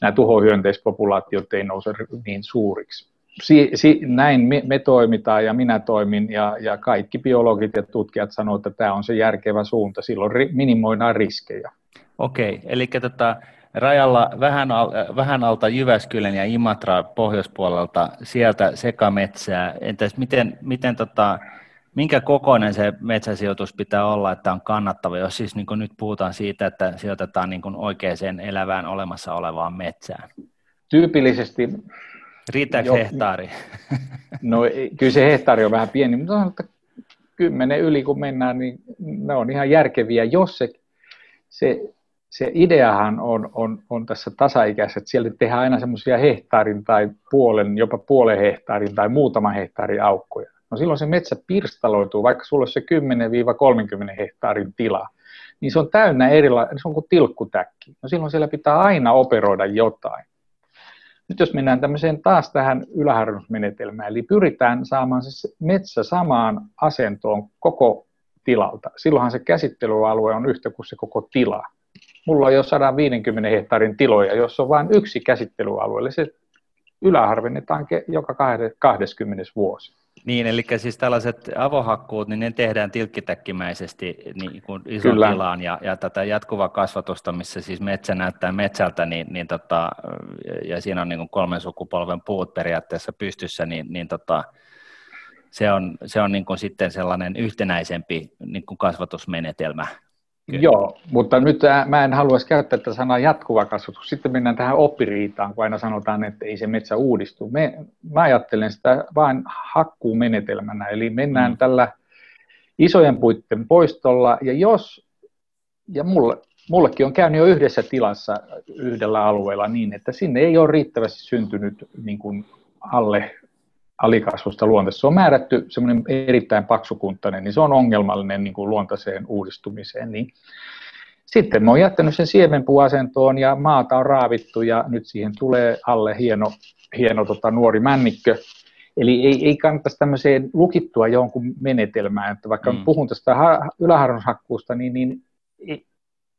nämä tuhohyönteispopulaatiot ei nouse niin suuriksi si, si, näin me, me toimitaan ja minä toimin ja, ja kaikki biologit ja tutkijat sanovat, että tämä on se järkevä suunta. Silloin ri, minimoidaan riskejä. Okei, eli tota, rajalla vähän, al, vähän alta Jyväskylän ja Imatra pohjoispuolelta sieltä sekametsää. Entäs miten, miten tota, minkä kokoinen se metsäsijoitus pitää olla, että on kannattava, jos siis niin nyt puhutaan siitä, että sijoitetaan niin oikeaan elävään olemassa olevaan metsään? Tyypillisesti Riittääkö jo, hehtaari? No kyllä se hehtaari on vähän pieni, mutta on, että kymmenen yli kun mennään, niin ne on ihan järkeviä, jos se, se, se ideahan on, on, on tässä tasaikäisessä, että sieltä tehdään aina semmoisia hehtaarin tai puolen, jopa puolen hehtaarin tai muutaman hehtaarin aukkoja. No silloin se metsä pirstaloituu, vaikka sulla on se 10-30 hehtaarin tila, niin se on täynnä erilainen, se on kuin tilkkutäkki. No silloin siellä pitää aina operoida jotain. Nyt jos mennään tämmöiseen taas tähän yläharjennusmenetelmään, eli pyritään saamaan se metsä samaan asentoon koko tilalta. Silloinhan se käsittelyalue on yhtä kuin se koko tila. Mulla on jo 150 hehtaarin tiloja, jos on vain yksi käsittelyalue, eli se yläharvennetaan joka 20 vuosi. Niin, eli siis tällaiset avohakkuut, niin ne tehdään tilkkitäkkimäisesti niin kuin ison Kyllä. tilaan ja, ja tätä jatkuvaa kasvatusta, missä siis metsä näyttää metsältä, niin, niin tota, ja siinä on niin kuin kolmen sukupolven puut periaatteessa pystyssä, niin, niin tota, se on, se on niin kuin sitten sellainen yhtenäisempi niin kuin kasvatusmenetelmä Kyllä. Joo, mutta nyt mä en haluaisi käyttää tätä sanaa jatkuva kasvatus. Sitten mennään tähän oppiriitaan, kun aina sanotaan, että ei se metsä uudistu. Me, mä ajattelen sitä vain hakkuumenetelmänä, eli mennään mm. tällä isojen puitten poistolla, ja jos, ja mulle, mullekin on käynyt jo yhdessä tilassa yhdellä alueella niin, että sinne ei ole riittävästi syntynyt niin kuin alle alikasvusta luonteessa. Se on määrätty semmoinen erittäin paksukuntainen, niin se on ongelmallinen niin kuin luontaiseen uudistumiseen. Niin sitten mä oon jättänyt sen siemenpuasentoon ja maata on raavittu ja nyt siihen tulee alle hieno, hieno tota, nuori männikkö. Eli ei, ei kannattaisi tämmöiseen lukittua jonkun menetelmään, että vaikka mm. puhun tästä yläharvennushakkuusta, niin, niin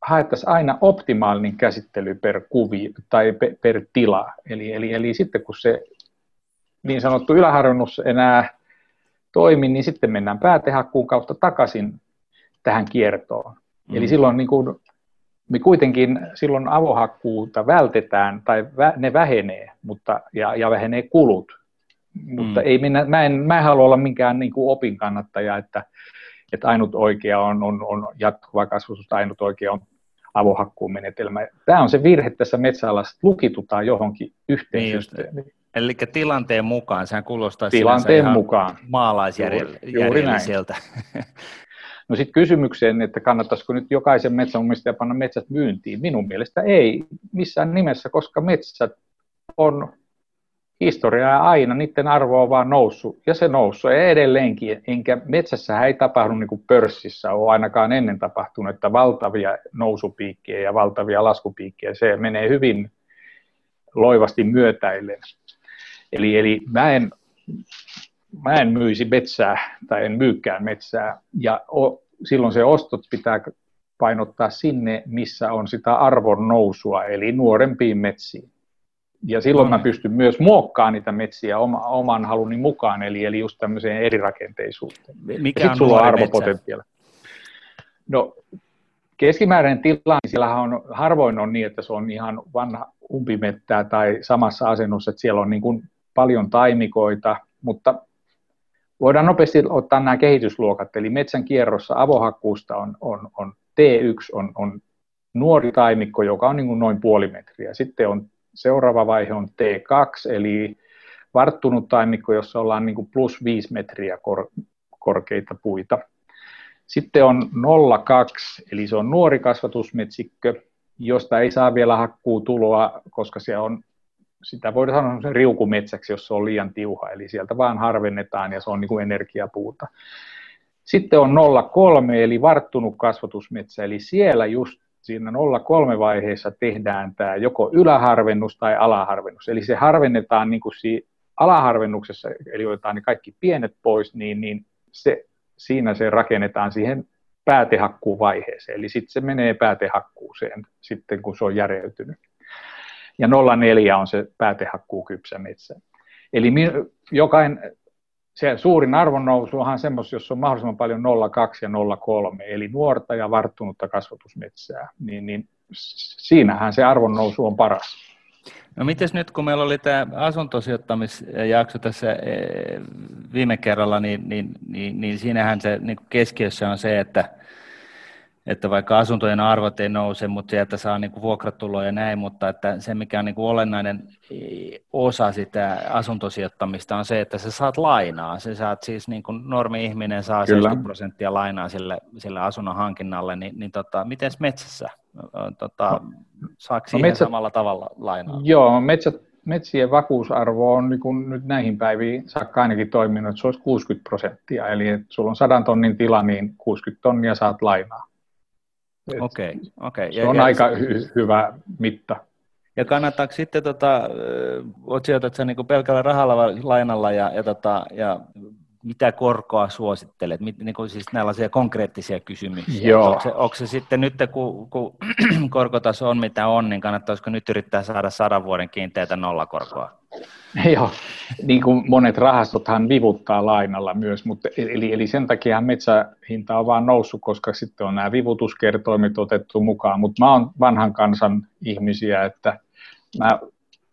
haettaisiin aina optimaalinen käsittely per kuvi tai per, per tila. Eli, eli, eli sitten kun se niin sanottu yläharvennus enää toimi, niin sitten mennään päätehakkuun kautta takaisin tähän kiertoon. Mm. Eli silloin niin kuin, me kuitenkin silloin avohakkuuta vältetään tai vä, ne vähenee mutta, ja, ja vähenee kulut. Mutta mm. ei minä, mä, en, mä en halua olla minkään niin kuin opin kannattaja, että, että ainut oikea on, on, on jatkuva kasvutus, ainut oikea on avohakkuun menetelmä. Tämä on se virhe tässä metsäalassa, lukitutaan johonkin yhteen niin systeemiin. Eli tilanteen mukaan, sehän kuulostaa tilanteen mukaan. maalaisjärjelliseltä. No sitten kysymykseen, että kannattaisiko nyt jokaisen metsänomistajan panna metsät myyntiin. Minun mielestä ei missään nimessä, koska metsät on historiaa aina, niiden arvo on vaan noussut, ja se noussut ja edelleenkin, enkä metsässä ei tapahdu niin kuin pörssissä, ole ainakaan ennen tapahtunut, että valtavia nousupiikkejä ja valtavia laskupiikkejä, se menee hyvin loivasti myötäillen. Eli, eli mä, en, mä en myisi metsää tai en myykään metsää ja o, silloin se ostot pitää painottaa sinne, missä on sitä arvon nousua, eli nuorempiin metsiin. Ja silloin mä pystyn myös muokkaamaan niitä metsiä oma, oman haluni mukaan, eli, eli just tämmöiseen erirakenteisuuteen. Mikä on sulla on arvopotentiaali. No, keskimääräinen tilanne, siellä on, harvoin on niin, että se on ihan vanha umpimettää tai samassa asennossa, että siellä on niin kuin paljon taimikoita, mutta voidaan nopeasti ottaa nämä kehitysluokat, eli metsän kierrossa avohakkuusta on, on, on T1, on, on nuori taimikko, joka on niin kuin noin puoli metriä. Sitten on seuraava vaihe on T2, eli varttunut taimikko, jossa ollaan niin kuin plus 5 metriä kor, korkeita puita. Sitten on 02, eli se on nuori kasvatusmetsikkö, josta ei saa vielä hakkuu tuloa, koska se on sitä voidaan sanoa sen riukumetsäksi, jos se on liian tiuha, eli sieltä vaan harvennetaan ja se on niin kuin energiapuuta. Sitten on 03, eli varttunut kasvatusmetsä, eli siellä just siinä 03 vaiheessa tehdään tämä joko yläharvennus tai alaharvennus, eli se harvennetaan niin kuin si- alaharvennuksessa, eli otetaan ne kaikki pienet pois, niin, niin se, siinä se rakennetaan siihen päätehakkuuvaiheeseen, eli sitten se menee päätehakkuuseen sitten, kun se on järjeytynyt ja 0,4 on se päätehakkuu kypsä metsä. Eli jokainen, se suurin arvonnousu onhan semmoista, jossa on mahdollisimman paljon 0,2 ja 0,3, eli nuorta ja varttunutta kasvatusmetsää, niin, niin siinähän se arvonnousu on paras. No mites nyt, kun meillä oli tämä asuntosijoittamisjakso tässä e, viime kerralla, niin, niin, niin, niin siinähän se niin keskiössä on se, että että vaikka asuntojen arvot ei nouse, mutta sieltä saa niin kuin vuokratuloja ja näin, mutta että se mikä on niin kuin olennainen osa sitä asuntosijoittamista on se, että sä saat lainaa. Se saat siis niin kuin normi-ihminen saa Kyllä. 70 prosenttia lainaa sille, sille asunnon hankinnalle, niin, niin tota, miten metsässä? Tota, saako no, siihen metsä, samalla tavalla lainaa? Joo, metsät, metsien vakuusarvo on niin kuin nyt näihin päiviin saakka ainakin toiminut, että se olisi 60 prosenttia, eli että sulla on 100 tonnin tila, niin 60 tonnia saat lainaa. Okei, okay, okay. Se on ja, aika hy- hyvä mitta. Ja kannattaako sitten, tota, sijoitat sä niin pelkällä rahalla lainalla ja, ja, tota, ja mitä korkoa suosittelet? Mit, niin kuin siis tällaisia konkreettisia kysymyksiä. Joo. Onko, se, onko se sitten nyt, kun, kun korkotaso on mitä on, niin kannattaisiko nyt yrittää saada sadan vuoden kiinteätä nollakorkoa? Joo, niin kuin monet rahastothan vivuttaa lainalla myös, mutta eli, eli sen takia metsähinta on vaan noussut, koska sitten on nämä vivutuskertoimet otettu mukaan, mutta mä oon vanhan kansan ihmisiä, että mä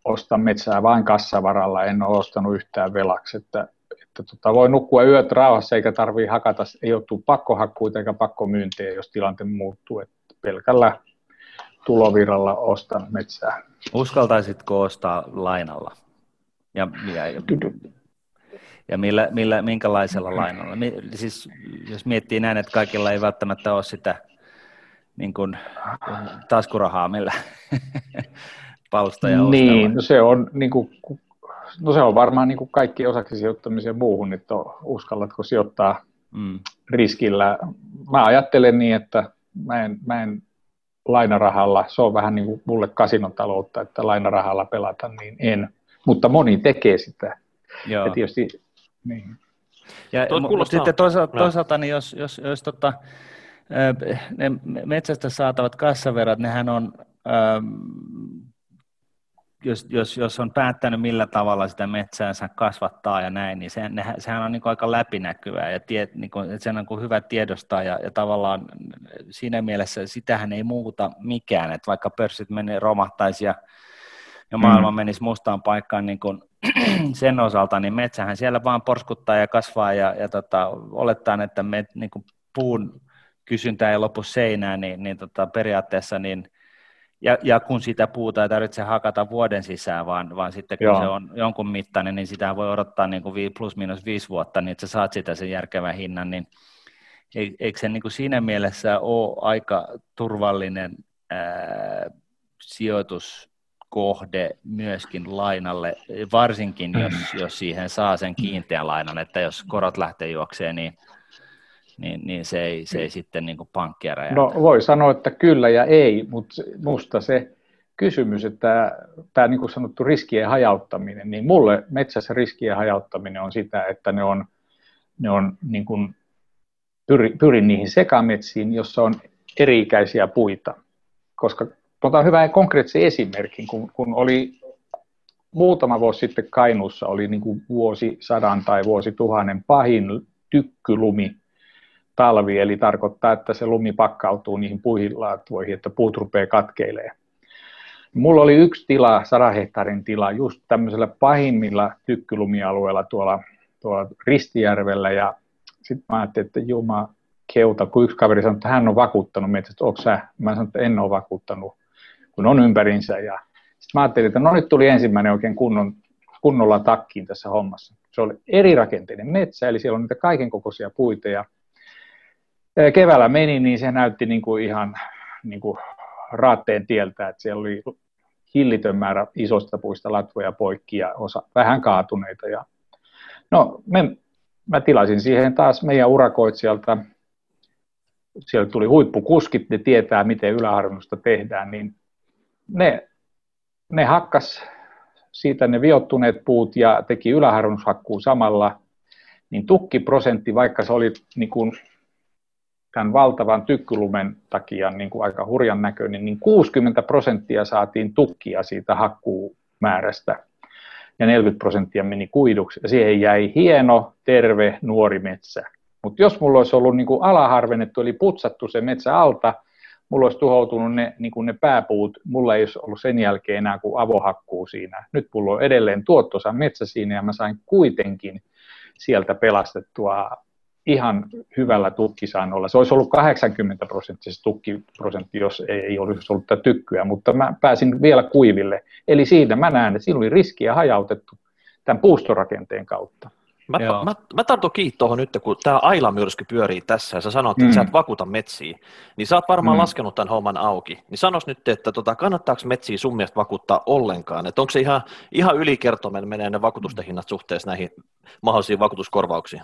ostan metsää vain kassavaralla, en ole ostanut yhtään velaksi, että, että tota, voi nukkua yöt rauhassa eikä tarvii hakata, ei ole pakkohakkuita eikä pakkomyyntiä, jos tilante muuttuu, että pelkällä tuloviralla ostan metsää. Uskaltaisitko ostaa lainalla? Ja, ja, ja millä, millä, minkälaisella lainalla? Siis, jos miettii näin, että kaikilla ei välttämättä ole sitä niin kuin, taskurahaa, millä palstoja Niin, no se on niin kuin, no se on varmaan niin kuin kaikki osaksi sijoittamisen muuhun, että uskallatko sijoittaa mm. riskillä. Mä ajattelen niin, että mä en, mä en lainarahalla, se on vähän niin kuin mulle kasinotaloutta, että lainarahalla pelata, niin en. Mutta moni tekee sitä. Joo. Ja tietysti, niin. Ja, mutta sitten toisaalta, toisaalta niin jos, jos, jos tota, ne metsästä saatavat kassaverot, nehän on, jos, jos, jos on päättänyt millä tavalla sitä metsäänsä kasvattaa ja näin, niin se, ne, sehän on niin kuin aika läpinäkyvää ja tie, niin kuin, että sen on kuin hyvä tiedostaa ja, ja tavallaan siinä mielessä sitähän ei muuta mikään, että vaikka pörssit meni romahtaisi ja, ja maailma mm. menisi mustaan paikkaan niin kuin sen osalta, niin metsähän siellä vaan porskuttaa ja kasvaa ja, ja tota, olettaa, että me, niin kuin puun kysyntä ei lopu seinään, niin, niin tota, periaatteessa niin, ja, ja, kun sitä puuta ei tarvitse hakata vuoden sisään, vaan, vaan sitten kun Joo. se on jonkun mittainen, niin sitä voi odottaa niin kuin plus minus viisi vuotta, niin että sä saat sitä sen järkevän hinnan, niin eikö se niin kuin siinä mielessä ole aika turvallinen ää, sijoituskohde myöskin lainalle, varsinkin jos, jos siihen saa sen kiinteän lainan, että jos korot lähtee juokseen, niin niin, niin se, ei, se ei sitten niin kuin pankkia räjäytä. No voi sanoa, että kyllä ja ei, mutta musta se kysymys, että tämä niin kuin sanottu riskien hajauttaminen, niin mulle metsässä riskien hajauttaminen on sitä, että ne on, ne on niin kuin, pyrin, pyrin niihin sekametsiin, jossa on eri-ikäisiä puita. Koska otan hyvän konkreettisen esimerkin, kun, kun oli muutama vuosi sitten Kainuussa oli niin kuin vuosisadan tai vuosituhannen pahin tykkylumi talvi, eli tarkoittaa, että se lumi pakkautuu niihin puihin laatuihin, että puut rupeaa katkeilemaan. Mulla oli yksi tila, 100 hehtaarin tila, just tämmöisellä pahimmilla tykkylumialueella tuolla, tuolla Ristijärvellä, ja sitten mä ajattelin, että juma keuta, kun yksi kaveri sanoi, että hän on vakuuttanut meitä, että onko sä? Mä sanoin, että en ole vakuuttanut, kun on ympärinsä, ja sitten mä ajattelin, että no nyt tuli ensimmäinen oikein kunnon, kunnolla takkiin tässä hommassa. Se oli eri rakenteinen metsä, eli siellä on niitä kaiken kokoisia puita, ja keväällä meni, niin se näytti niin kuin ihan niin kuin raatteen tieltä, että siellä oli hillitön määrä isosta puista latvoja poikki ja osa vähän kaatuneita. Ja, no, me, mä tilasin siihen taas meidän urakoitsijalta, siellä tuli huippukuskit, ne tietää, miten yläharvennusta tehdään, niin ne, ne hakkas siitä ne viottuneet puut ja teki yläharvennushakkuu samalla, niin tukkiprosentti, vaikka se oli niin kuin tämän valtavan tykkylumen takia niin kuin aika hurjan näköinen, niin 60 prosenttia saatiin tukkia siitä hakkuumäärästä ja 40 prosenttia meni kuiduksi. Ja siihen jäi hieno, terve, nuori metsä. Mutta jos mulla olisi ollut niin kuin alaharvennettu, eli putsattu se metsä alta, mulla olisi tuhoutunut ne, niin kuin ne pääpuut, mulla ei olisi ollut sen jälkeen enää kuin avohakkuu siinä. Nyt mulla on edelleen tuottosa metsä siinä ja mä sain kuitenkin sieltä pelastettua ihan hyvällä tukkisaannolla. Se olisi ollut 80 prosenttisesti tukkiprosentti, jos ei olisi ollut tätä tykkyä, mutta mä pääsin vielä kuiville. Eli siitä mä näen, että siinä oli riskiä hajautettu tämän puustorakenteen kautta. Mä, mä, mä tartun kiinni tuohon nyt, kun tämä Aila-myrsky pyörii tässä ja sä sanot, että mm. sä et vakuuta metsiä, niin sä oot varmaan mm. laskenut tämän homman auki. Niin sanos nyt, että tota, kannattaako metsiä sun mielestä vakuuttaa ollenkaan? Että onko se ihan, ihan ylikertomen menee ne vakuutusten hinnat suhteessa näihin mahdollisiin vakuutuskorvauksiin?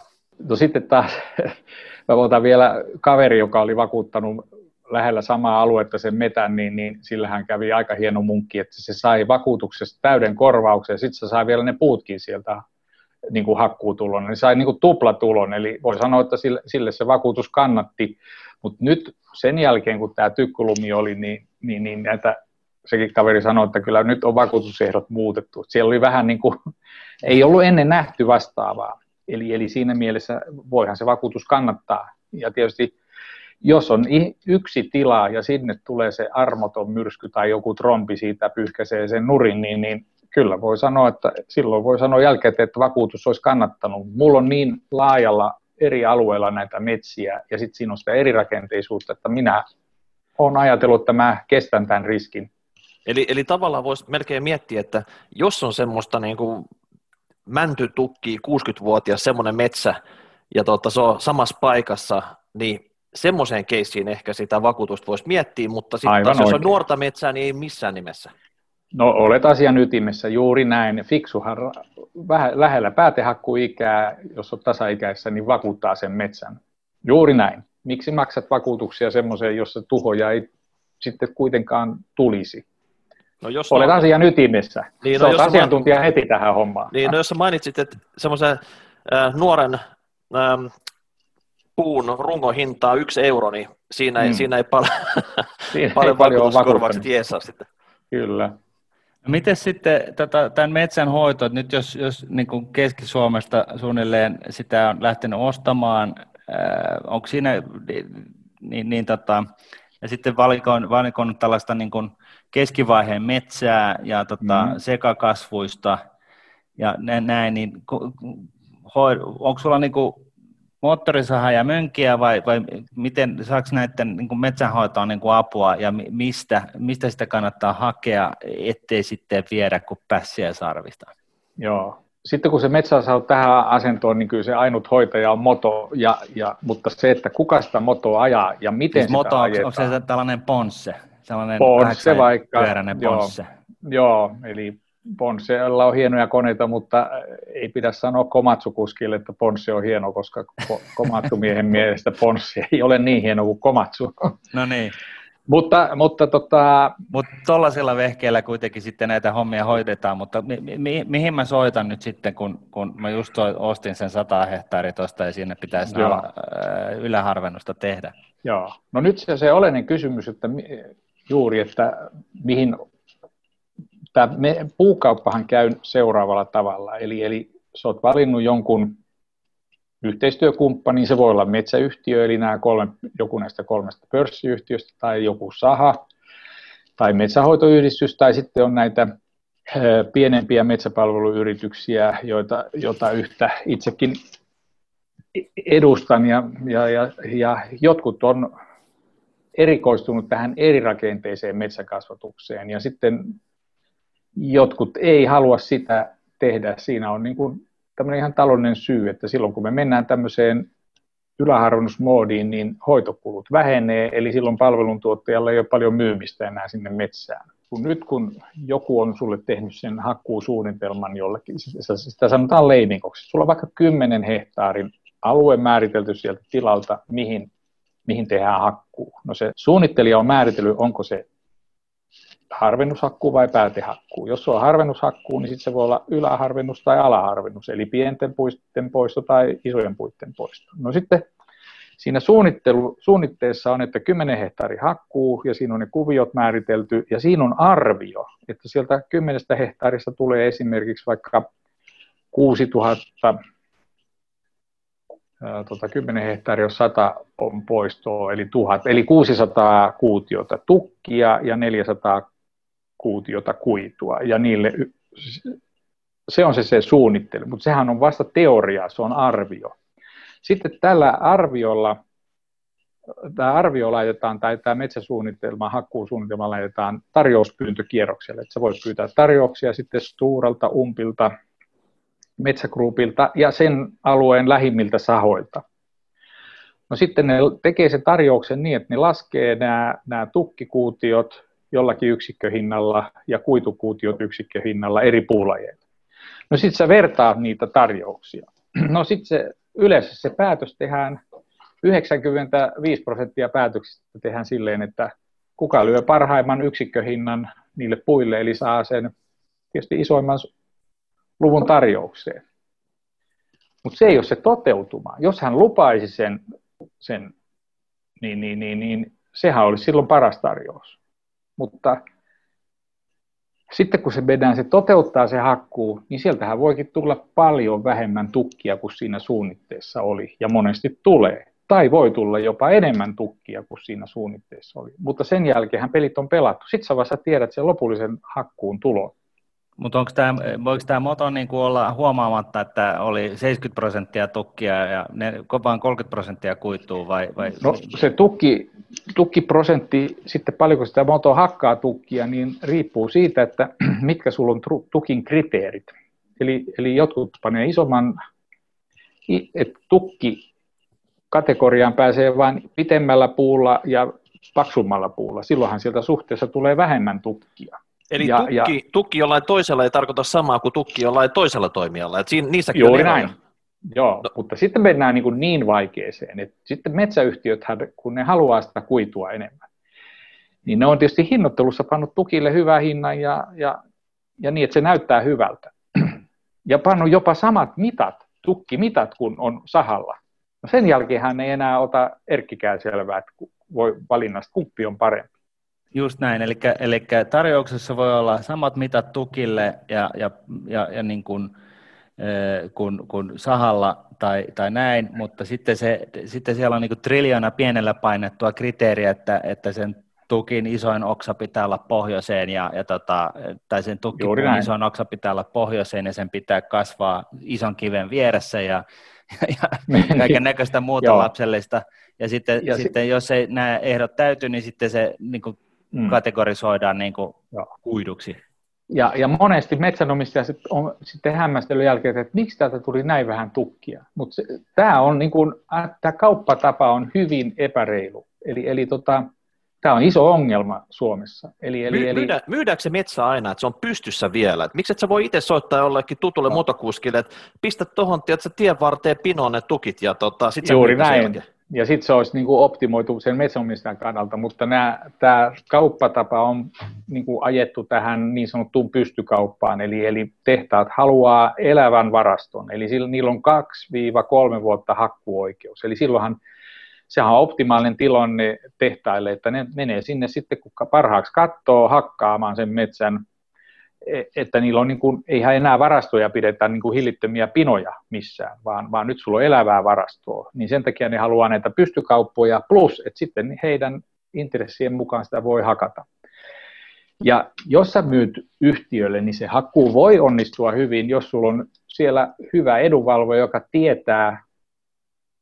No sitten taas, mä otan vielä kaveri, joka oli vakuuttanut lähellä samaa aluetta sen metän, niin, niin sillähän kävi aika hieno munkki, että se sai vakuutuksesta täyden korvauksen, ja sitten se sai vielä ne puutkin sieltä niin kuin hakkuutulon, niin sai niin kuin tuplatulon, eli voi sanoa, että sille, sille se vakuutus kannatti, mutta nyt sen jälkeen, kun tämä tykkulumi oli, niin, niin, niin näitä, sekin kaveri sanoi, että kyllä nyt on vakuutusehdot muutettu. Siellä oli vähän niin kuin, ei ollut ennen nähty vastaavaa. Eli, eli siinä mielessä voihan se vakuutus kannattaa. Ja tietysti jos on yksi tila ja sinne tulee se armoton myrsky tai joku trompi siitä pyyhkäisee sen nurin, niin, niin kyllä voi sanoa, että silloin voi sanoa jälkeen, että vakuutus olisi kannattanut. Mulla on niin laajalla eri alueilla näitä metsiä ja sitten siinä on sitä eri rakenteisuutta, että minä olen ajatellut, että mä kestän tämän riskin. Eli, eli tavallaan voisi melkein miettiä, että jos on semmoista niin kuin mänty tukkii 60-vuotias semmoinen metsä, ja tota, se on samassa paikassa, niin semmoiseen keissiin ehkä sitä vakuutusta voisi miettiä, mutta sitten jos on nuorta metsää, niin ei missään nimessä. No olet asian ytimessä, juuri näin. Fiksuhan vähän lähellä päätehakkuikää, jos on tasaikäisessä, niin vakuuttaa sen metsän. Juuri näin. Miksi maksat vakuutuksia semmoiseen, jossa tuhoja ei sitten kuitenkaan tulisi? No jos Olet on... asian ytimessä. Niin, no, jos asiantuntija man... heti tähän hommaan. Niin, no jos sä mainitsit, että semmoisen äh, nuoren ähm, puun rungohintaa yksi euro, niin siinä ei, mm. siinä ei pal- siinä paljon, ei paljon vakuutuskorvaukset jeesaa sitten. Kyllä. No miten sitten tota, tämän metsän hoito, että nyt jos, jos niin kuin Keski-Suomesta suunnilleen sitä on lähtenyt ostamaan, äh, onko siinä niin, niin tota, ja sitten valikoin, valikoin tällaista niin kuin keskivaiheen metsää ja tota, mm. sekakasvuista ja näin, niin onko sulla niin kuin moottorisaha ja mönkiä vai, vai miten saako näiden niin kuin metsänhoitoon niin kuin apua ja mistä, mistä sitä kannattaa hakea, ettei sitten viedä kuin pässiä sarvista? Joo. Sitten kun se metsä saa tähän asentoon, niin kyllä se ainut hoitaja on moto, ja, ja, mutta se, että kuka sitä motoa ajaa ja miten siis sitä moto, ajetaan. Onko se tällainen ponsse? Sellainen ponsse vaikka. Ponsse. Joo, joo, eli Ponssella on hienoja koneita, mutta ei pidä sanoa Komatsu-kuskille, että Ponsse on hieno, koska Komatsu-miehen mielestä Ponsse ei ole niin hieno kuin Komatsu. No niin. Mutta, mutta tota... Mut tuollaisilla vehkeillä kuitenkin sitten näitä hommia hoidetaan, mutta mi- mi- mihin mä soitan nyt sitten, kun, kun mä just ostin sen 100 hehtaaria tuosta ja sinne pitäisi ala, äh, yläharvennusta tehdä? Joo, no nyt se, se oleellinen kysymys, että juuri, että mihin tämä me, puukauppahan käy seuraavalla tavalla, eli, eli sä oot valinnut jonkun yhteistyökumppani, se voi olla metsäyhtiö, eli nämä kolme, joku näistä kolmesta pörssiyhtiöstä, tai joku saha, tai metsähoitoyhdistys, tai sitten on näitä pienempiä metsäpalveluyrityksiä, joita, joita yhtä itsekin edustan, ja, ja, ja, ja jotkut on erikoistunut tähän erirakenteiseen metsäkasvatukseen, ja sitten jotkut ei halua sitä tehdä. Siinä on niin kuin tämmöinen ihan taloudellinen syy, että silloin kun me mennään tämmöiseen yläharvennusmoodiin, niin hoitokulut vähenee, eli silloin palveluntuottajalle ei ole paljon myymistä enää sinne metsään. Kun nyt kun joku on sulle tehnyt sen hakkuusuunnitelman jollekin, sitä sanotaan leiminkoksi, sulla on vaikka 10 hehtaarin alue määritelty sieltä tilalta, mihin, mihin tehdään hakkuu. No se suunnittelija on määritellyt, onko se harvennushakkuu vai päätehakkuu. Jos se on harvennushakkuu, niin sitten se voi olla yläharvennus tai alaharvennus, eli pienten puisten poisto tai isojen puitten poisto. No sitten siinä suunnittelu, suunnitteessa on, että 10 hehtaari hakkuu ja siinä on ne kuviot määritelty ja siinä on arvio, että sieltä 10 hehtaarista tulee esimerkiksi vaikka 6000 tota, 10 hehtaaria, jos 100 on poistoa, eli 1000, eli 600 kuutiota tukkia ja 400 kuutiota kuitua ja niille, se on se, se suunnittelu, mutta sehän on vasta teoria, se on arvio. Sitten tällä arviolla, tämä arvio laitetaan, tai tämä metsäsuunnitelma, hakkuusuunnitelma laitetaan tarjouspyyntökierrokselle, että sä voit pyytää tarjouksia sitten Stuuralta, Umpilta, Metsägruupilta ja sen alueen lähimmiltä sahoilta. No sitten ne tekee sen tarjouksen niin, että ne laskee nämä, nämä tukkikuutiot jollakin yksikköhinnalla ja kuitukuutiot yksikköhinnalla eri puulajeilla. No sitten sä vertaat niitä tarjouksia. No sitten yleensä se päätös tehdään, 95 prosenttia päätöksistä tehdään silleen, että kuka lyö parhaimman yksikköhinnan niille puille, eli saa sen tietysti isoimman luvun tarjoukseen. Mutta se ei ole se toteutuma. Jos hän lupaisi sen, sen niin, niin, niin, niin sehän olisi silloin paras tarjous. Mutta sitten kun se vedään, se toteuttaa se hakkuu, niin sieltähän voikin tulla paljon vähemmän tukkia kuin siinä suunnitteessa oli, ja monesti tulee. Tai voi tulla jopa enemmän tukkia kuin siinä suunnitteessa oli. Mutta sen jälkeen pelit on pelattu. Sitten sä vasta tiedät sen lopullisen hakkuun tulon. Mutta onko tämä, voiko tämä moto niin kuin olla huomaamatta, että oli 70 prosenttia tukkia ja ne, vain 30 prosenttia kuituu vai, vai? No se tukki, tukkiprosentti, sitten paljonko sitä moto hakkaa tukkia, niin riippuu siitä, että mitkä sulla on tukin kriteerit. Eli, eli jotkut panee isomman, että tukki kategoriaan pääsee vain pitemmällä puulla ja paksummalla puulla. Silloinhan sieltä suhteessa tulee vähemmän tukkia. Eli ja, tukki, ja, tukki jollain toisella ei tarkoita samaa kuin tukki jollain toisella toimijalla. Et siinä, niissäkin juuri on näin. Joo, no. mutta sitten mennään niin, kuin niin vaikeeseen, että sitten metsäyhtiöt, kun ne haluaa sitä kuitua enemmän, niin ne on tietysti hinnoittelussa pannut tukille hyvän hinnan ja, ja, ja niin, että se näyttää hyvältä. Ja pannut jopa samat mitat, tukkimitat kuin on sahalla. No sen jälkeen hän ei enää ota erkkikään selvää, että voi valinnasta kumpi on parempi. Just näin, eli, eli tarjouksessa voi olla samat mitat tukille ja, ja, ja, ja niin kuin, kun, kun sahalla tai, tai näin, mutta sitten, se, sitten siellä on niin triljona pienellä painettua kriteeriä, että, että sen tukin isoin oksa pitää olla pohjoiseen, ja, ja tota, tai sen tukin isoin oksa pitää olla pohjoiseen, ja sen pitää kasvaa ison kiven vieressä, ja, ja, ja kaiken näköistä muuta lapsellista. Ja sitten, ja sitten si- jos ei nämä ehdot täyty, niin sitten se niin kuin, mm. kategorisoidaan niin kuin, kuiduksi. Ja, ja monesti metsänomistajat on sitten hämmästelyn jälkeen, että miksi täältä tuli näin vähän tukkia. Mutta tämä on niin kuin, tämä kauppatapa on hyvin epäreilu. Eli, eli tota, tämä on iso ongelma Suomessa. Eli, eli, My, eli... Myydä, myydääkö se metsä aina, että se on pystyssä vielä? miksi et sä voi itse soittaa jollekin tutulle no. motokuskille, että pistä tuohon tien varteen pinoon ne tukit ja tota, sit Juuri näin ja sitten se olisi niin kuin optimoitu sen metsänomistajan kannalta, mutta tämä kauppatapa on niin kuin ajettu tähän niin sanottuun pystykauppaan, eli, eli tehtaat haluaa elävän varaston, eli sillä, niillä on 2-3 vuotta hakkuoikeus, eli silloinhan sehän on optimaalinen tilanne tehtaille, että ne menee sinne sitten, kun parhaaksi katsoo hakkaamaan sen metsän että niillä on niin kuin, eihän enää varastoja pidetä niin kuin hillittömiä pinoja missään, vaan, vaan nyt sulla on elävää varastoa, niin sen takia ne haluaa näitä pystykauppoja, plus että sitten heidän intressien mukaan sitä voi hakata. Ja jos sä myyt yhtiölle, niin se hakkuu voi onnistua hyvin, jos sulla on siellä hyvä edunvalvoja, joka tietää,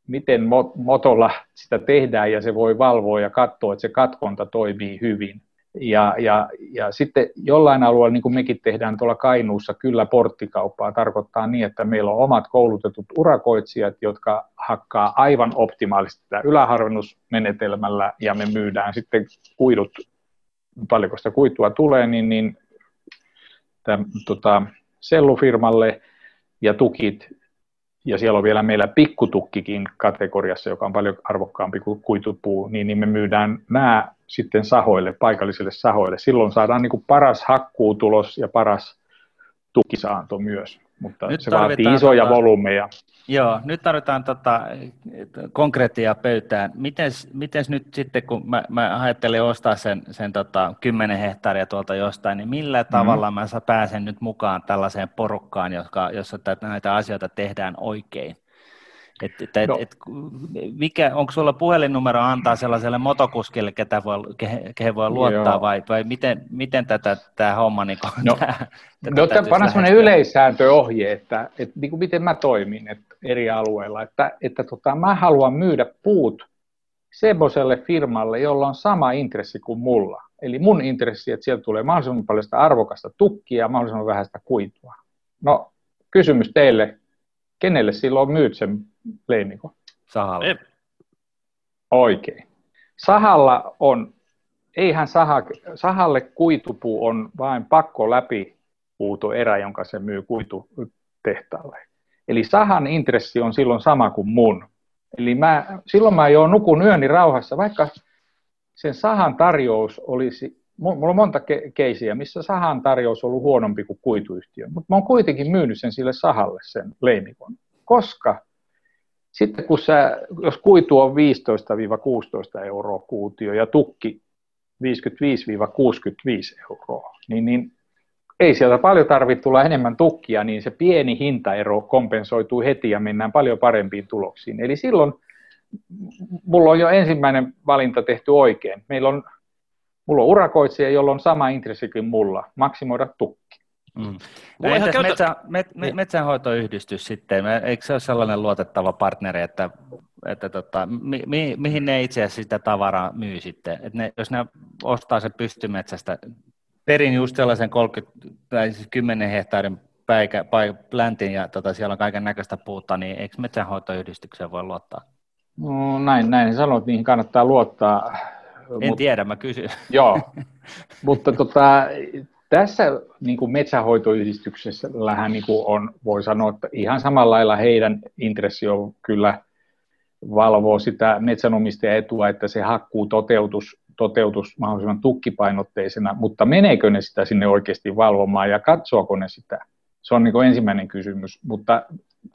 miten motolla sitä tehdään, ja se voi valvoa ja katsoa, että se katkonta toimii hyvin. Ja, ja, ja sitten jollain alueella, niin kuin mekin tehdään tuolla Kainuussa, kyllä porttikauppaa tarkoittaa niin, että meillä on omat koulutetut urakoitsijat, jotka hakkaa aivan optimaalisesti tätä yläharvennusmenetelmällä, ja me myydään sitten kuidut, paljonko sitä kuitua tulee, niin, niin tämän, tota, sellufirmalle ja tukit. Ja siellä on vielä meillä pikkutukkikin kategoriassa, joka on paljon arvokkaampi kuin kuitupuu, niin, niin me myydään nämä sitten sahoille, paikallisille sahoille. Silloin saadaan niin kuin paras hakkuutulos ja paras tukisaanto myös, mutta nyt se vaatii isoja tota, volyymeja. Joo, nyt tarvitaan tota, konkreettia pöytään. Miten nyt sitten, kun mä, mä ajattelen ostaa sen, sen tota, 10 hehtaaria tuolta jostain, niin millä mm-hmm. tavalla mä pääsen nyt mukaan tällaiseen porukkaan, jossa, jossa näitä asioita tehdään oikein? Et, et, et, no. et, mikä, onko sulla puhelinnumero antaa sellaiselle motokuskille, ketä voi, kehen voi luottaa, vai, vai miten, miten tätä tämä homma niin no, tätä no, panna sellainen yleissääntöohje, että, että niin kuin miten mä toimin että eri alueilla, että, että tota, mä haluan myydä puut semmoiselle firmalle, jolla on sama intressi kuin mulla. Eli mun intressi, että sieltä tulee mahdollisimman paljon sitä arvokasta tukkia ja mahdollisimman vähän sitä kuitua. No, kysymys teille, kenelle silloin myyt sen leimikon? Sahalla. Ei. Oikein. Sahalla on, eihän saha, sahalle kuitupuu on vain pakko läpi erä, jonka se myy kuitutehtaalle. Eli sahan intressi on silloin sama kuin mun. Eli mä, silloin mä jo nukun yöni rauhassa, vaikka sen sahan tarjous olisi, mulla on monta keisiä, missä sahan tarjous on ollut huonompi kuin kuituyhtiö, mutta mä oon kuitenkin myynyt sen sille sahalle sen leimikon, koska sitten kun sä, jos kuitu on 15-16 euroa kuutio ja tukki 55-65 euroa, niin, niin ei sieltä paljon tarvitse tulla enemmän tukkia, niin se pieni hintaero kompensoituu heti ja mennään paljon parempiin tuloksiin. Eli silloin mulla on jo ensimmäinen valinta tehty oikein. Meillä on, mulla on urakoitsija, jolla on sama intressi kuin mulla, maksimoida tukki. Mm. No entäs käytä... metsä, met, niin. metsänhoitoyhdistys sitten, eikö se ole sellainen luotettava partneri, että, että tota, mi, mi, mihin ne itse asiassa sitä tavaraa myy sitten? Et ne, jos ne ostaa se pystymetsästä, perin just sellaisen 30 tai siis 10 hehtaarin päikä, päikä, läntin ja tota, siellä on kaiken näköistä puuta, niin eikö metsänhoitoyhdistykseen voi luottaa? No, näin, näin sanoit, niihin kannattaa luottaa. En Mut, tiedä, mä kysyn. Joo, mutta tota, tässä niin kuin metsähoitoyhdistyksessähän niin kuin on, voi sanoa, että ihan samalla lailla heidän intressi on kyllä valvoa sitä metsänomistajan etua, että se hakkuu toteutus, toteutus mahdollisimman tukkipainotteisena, mutta meneekö ne sitä sinne oikeasti valvomaan ja katsoako ne sitä? Se on niin ensimmäinen kysymys, mutta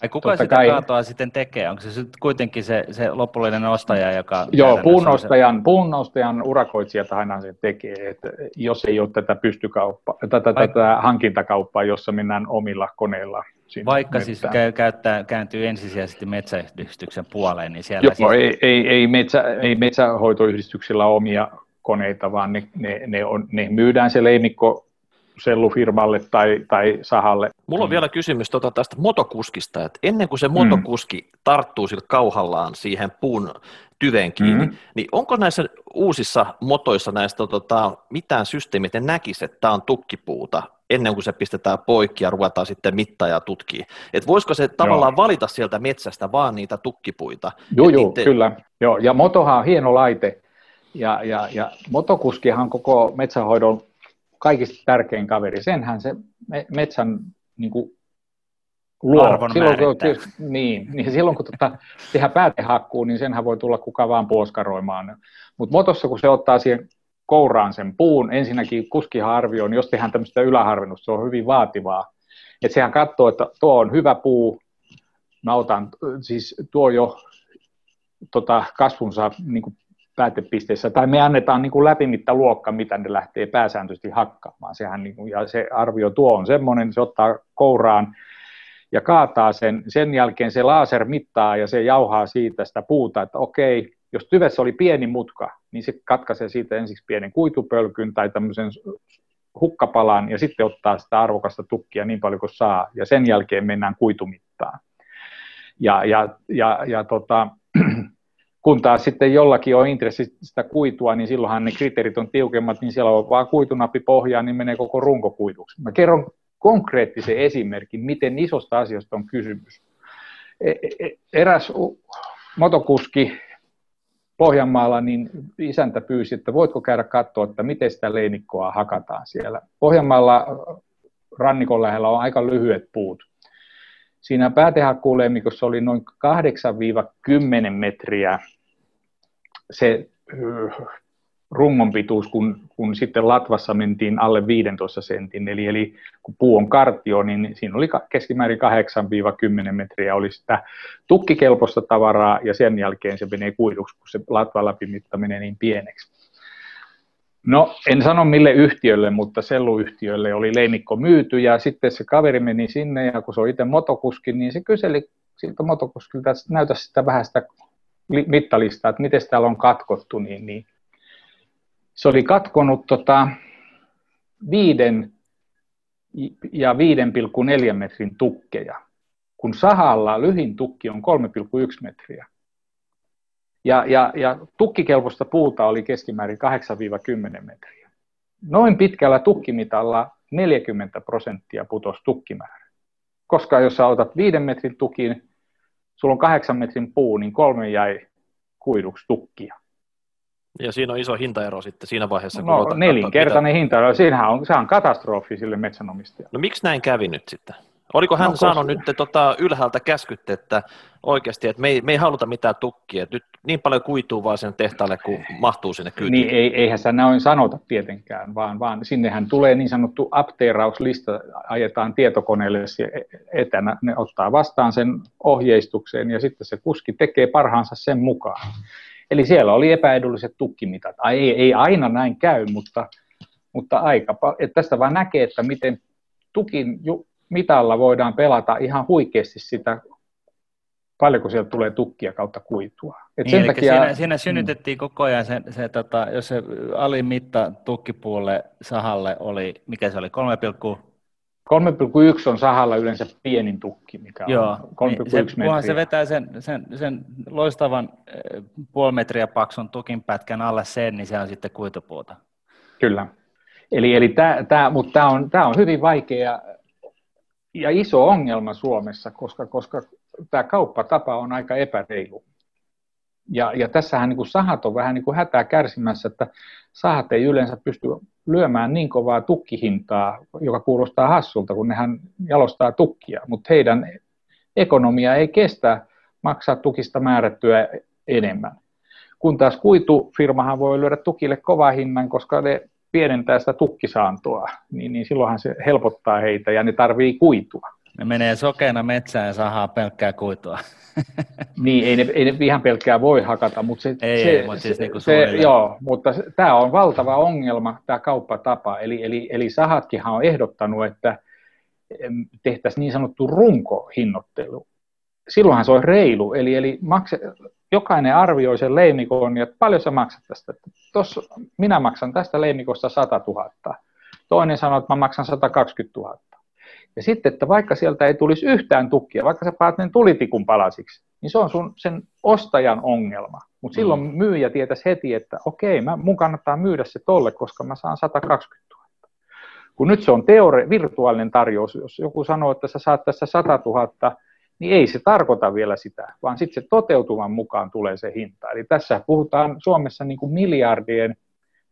Ai kuka sitä kai... kaatoa sitten tekee? Onko se sitten kuitenkin se, se lopullinen ostaja, joka... Joo, puunostajan, se... puunostajan urakoitsijat aina se tekee, että jos ei ole tätä pystykauppaa, tätä, Vaik... tätä hankintakauppaa, jossa mennään omilla koneilla. Vaikka siis käy, käyttää, kääntyy ensisijaisesti metsäyhdistyksen puoleen, niin siellä... Joo, siis... ei, ei, ei, metsä, ei metsähoitoyhdistyksillä omia koneita, vaan ne, ne, ne, on, ne myydään se leimikko sellufirmalle tai, tai sahalle. Mulla on vielä kysymys tuota tästä motokuskista, että ennen kuin se motokuski mm. tarttuu sillä kauhallaan siihen puun tyven kiinni, mm. niin onko näissä uusissa motoissa näistä tota, mitään systeemiä, että näkisi, että tämä on tukkipuuta, ennen kuin se pistetään poikki ja ruvetaan sitten mittaa ja tutkii. Et voisiko se tavallaan Joo. valita sieltä metsästä vaan niitä tukkipuita? Joo, joo, niitä... kyllä. Joo, ja motohan on hieno laite, ja, ja, ja motokuskihan koko metsähoidon kaikista tärkein kaveri. Senhän se metsän niin kuin, luo. Arvon silloin, kun, niin, niin silloin kun tota, tehdään päätehakkuu, niin senhän voi tulla kuka vaan puoskaroimaan. Mutta motossa, kun se ottaa siihen kouraan sen puun, ensinnäkin kuskihan arvioi, niin jos tehdään tämmöistä yläharvennusta, se on hyvin vaativaa. Että sehän katsoo, että tuo on hyvä puu, mä otan, siis tuo jo tota, kasvunsa niin kuin päätepisteessä, tai me annetaan niin kuin läpimittaluokka, mitä ne lähtee pääsääntöisesti hakkaamaan. Sehän niin kuin, ja se arvio tuo on semmoinen, se ottaa kouraan ja kaataa sen, sen jälkeen se laser mittaa ja se jauhaa siitä sitä puuta, että okei, jos tyvessä oli pieni mutka, niin se katkaisee siitä ensiksi pienen kuitupölkyn tai tämmöisen hukkapalan ja sitten ottaa sitä arvokasta tukkia niin paljon kuin saa ja sen jälkeen mennään kuitumittaan. Ja, ja, ja, ja tota, kun taas sitten jollakin on intressi sitä kuitua, niin silloinhan ne kriteerit on tiukemmat, niin siellä on vaan kuitunappi pohjaan, niin menee koko runko kuituksi. Mä kerron konkreettisen esimerkin, miten isosta asiasta on kysymys. E, e, e, eräs motokuski Pohjanmaalla, niin isäntä pyysi, että voitko käydä katsoa, että miten sitä leinikkoa hakataan siellä. Pohjanmaalla rannikon lähellä on aika lyhyet puut. Siinä päätehakkuuleimikossa oli noin 8-10 metriä se rungon pituus, kun, kun sitten latvassa mentiin alle 15 sentin, eli, eli kun puu on kartio, niin siinä oli keskimäärin 8-10 metriä oli sitä tukkikelpoista tavaraa, ja sen jälkeen se menee kuiduksi, kun se latvan läpimitta menee niin pieneksi. No, en sano mille yhtiölle, mutta selluyhtiölle oli leimikko myyty, ja sitten se kaveri meni sinne, ja kun se on itse motokuski, niin se kyseli siltä motokuskilta, että näytä sitä vähän sitä mittalistaa, että miten täällä on katkottu, niin, niin se oli katkonut tota, viiden ja 5,4 metrin tukkeja, kun sahalla lyhin tukki on 3,1 metriä. Ja, ja, ja tukkikelpoista puuta oli keskimäärin 8-10 metriä. Noin pitkällä tukkimitalla 40 prosenttia putosi tukkimäärä. Koska jos sä otat 5 metrin tukin, sulla on 8 metrin puu, niin kolme jäi kuiduksi tukkia. Ja siinä on iso hintaero sitten siinä vaiheessa. Kun no nelinkertainen hintaero, siinähän on, se on katastrofi sille metsänomistajalle. No miksi näin kävi nyt sitten? Oliko hän no, saanut koska... nyt tota, ylhäältä käskyt, että oikeasti, että me ei, me ei haluta mitään tukkia, nyt niin paljon kuituu vaan sen tehtaalle, kun mahtuu sinne kyytiin. Niin, ei, eihän se näin sanota tietenkään, vaan, vaan sinnehän tulee niin sanottu apteerauslista, ajetaan tietokoneelle etänä, ne ottaa vastaan sen ohjeistukseen ja sitten se kuski tekee parhaansa sen mukaan. Eli siellä oli epäedulliset tukkimitat. Ai, ei, ei aina näin käy, mutta, mutta aika että tästä vaan näkee, että miten tukin mitalla voidaan pelata ihan huikeasti sitä, paljonko sieltä tulee tukkia kautta kuitua. Et niin, sen takia, siinä, siinä mm. synnytettiin mm. koko ajan se, se tota, jos se alin mitta tukkipuulle sahalle oli, mikä se oli, 3, 3,1 on sahalla yleensä pienin tukki, mikä Joo, on 3,1 niin se, metriä. se vetää sen, sen, sen loistavan eh, puoli metriä paksun tukin pätkän alle sen, niin se on sitten kuitupuuta. Kyllä. Eli, eli tämä, mutta tämä on, on hyvin vaikea ja iso ongelma Suomessa, koska, koska tämä kauppatapa on aika epäreilu. Ja, ja tässähän niin kuin sahat on vähän niin kuin hätää kärsimässä, että sahat ei yleensä pysty lyömään niin kovaa tukkihintaa, joka kuulostaa hassulta, kun nehän jalostaa tukkia, mutta heidän ekonomia ei kestä maksaa tukista määrättyä enemmän. Kun taas kuitufirmahan voi lyödä tukille kova hinnan, koska ne pienentää sitä tukkisaantoa, niin, niin silloinhan se helpottaa heitä ja ne tarvii kuitua. Ne menee sokeena metsään ja sahaa pelkkää kuitua. niin, ei ne, ei ne ihan pelkkää voi hakata, mutta se, ei, se, ei, mutta siis se, niin se joo, mutta tämä on valtava ongelma, tämä kauppatapa. Eli, eli, eli sahatkinhan on ehdottanut, että tehtäisiin niin sanottu runkohinnoittelu. Silloinhan se on reilu, eli, eli makse, jokainen arvioi sen leimikon, ja paljon sä maksat tästä. Tossa, minä maksan tästä leimikosta 100 000. Toinen sanoo, että mä maksan 120 000. Ja sitten, että vaikka sieltä ei tulisi yhtään tukkia, vaikka sä paat ne tulitikun palasiksi, niin se on sun, sen ostajan ongelma. Mutta silloin mm. myyjä tietäisi heti, että okei, mä, mun kannattaa myydä se tolle, koska mä saan 120 000. Kun nyt se on teore, virtuaalinen tarjous, jos joku sanoo, että sä saat tässä 100 000, niin ei se tarkoita vielä sitä, vaan sitten se toteutuman mukaan tulee se hinta. Eli tässä puhutaan Suomessa niin kuin miljardien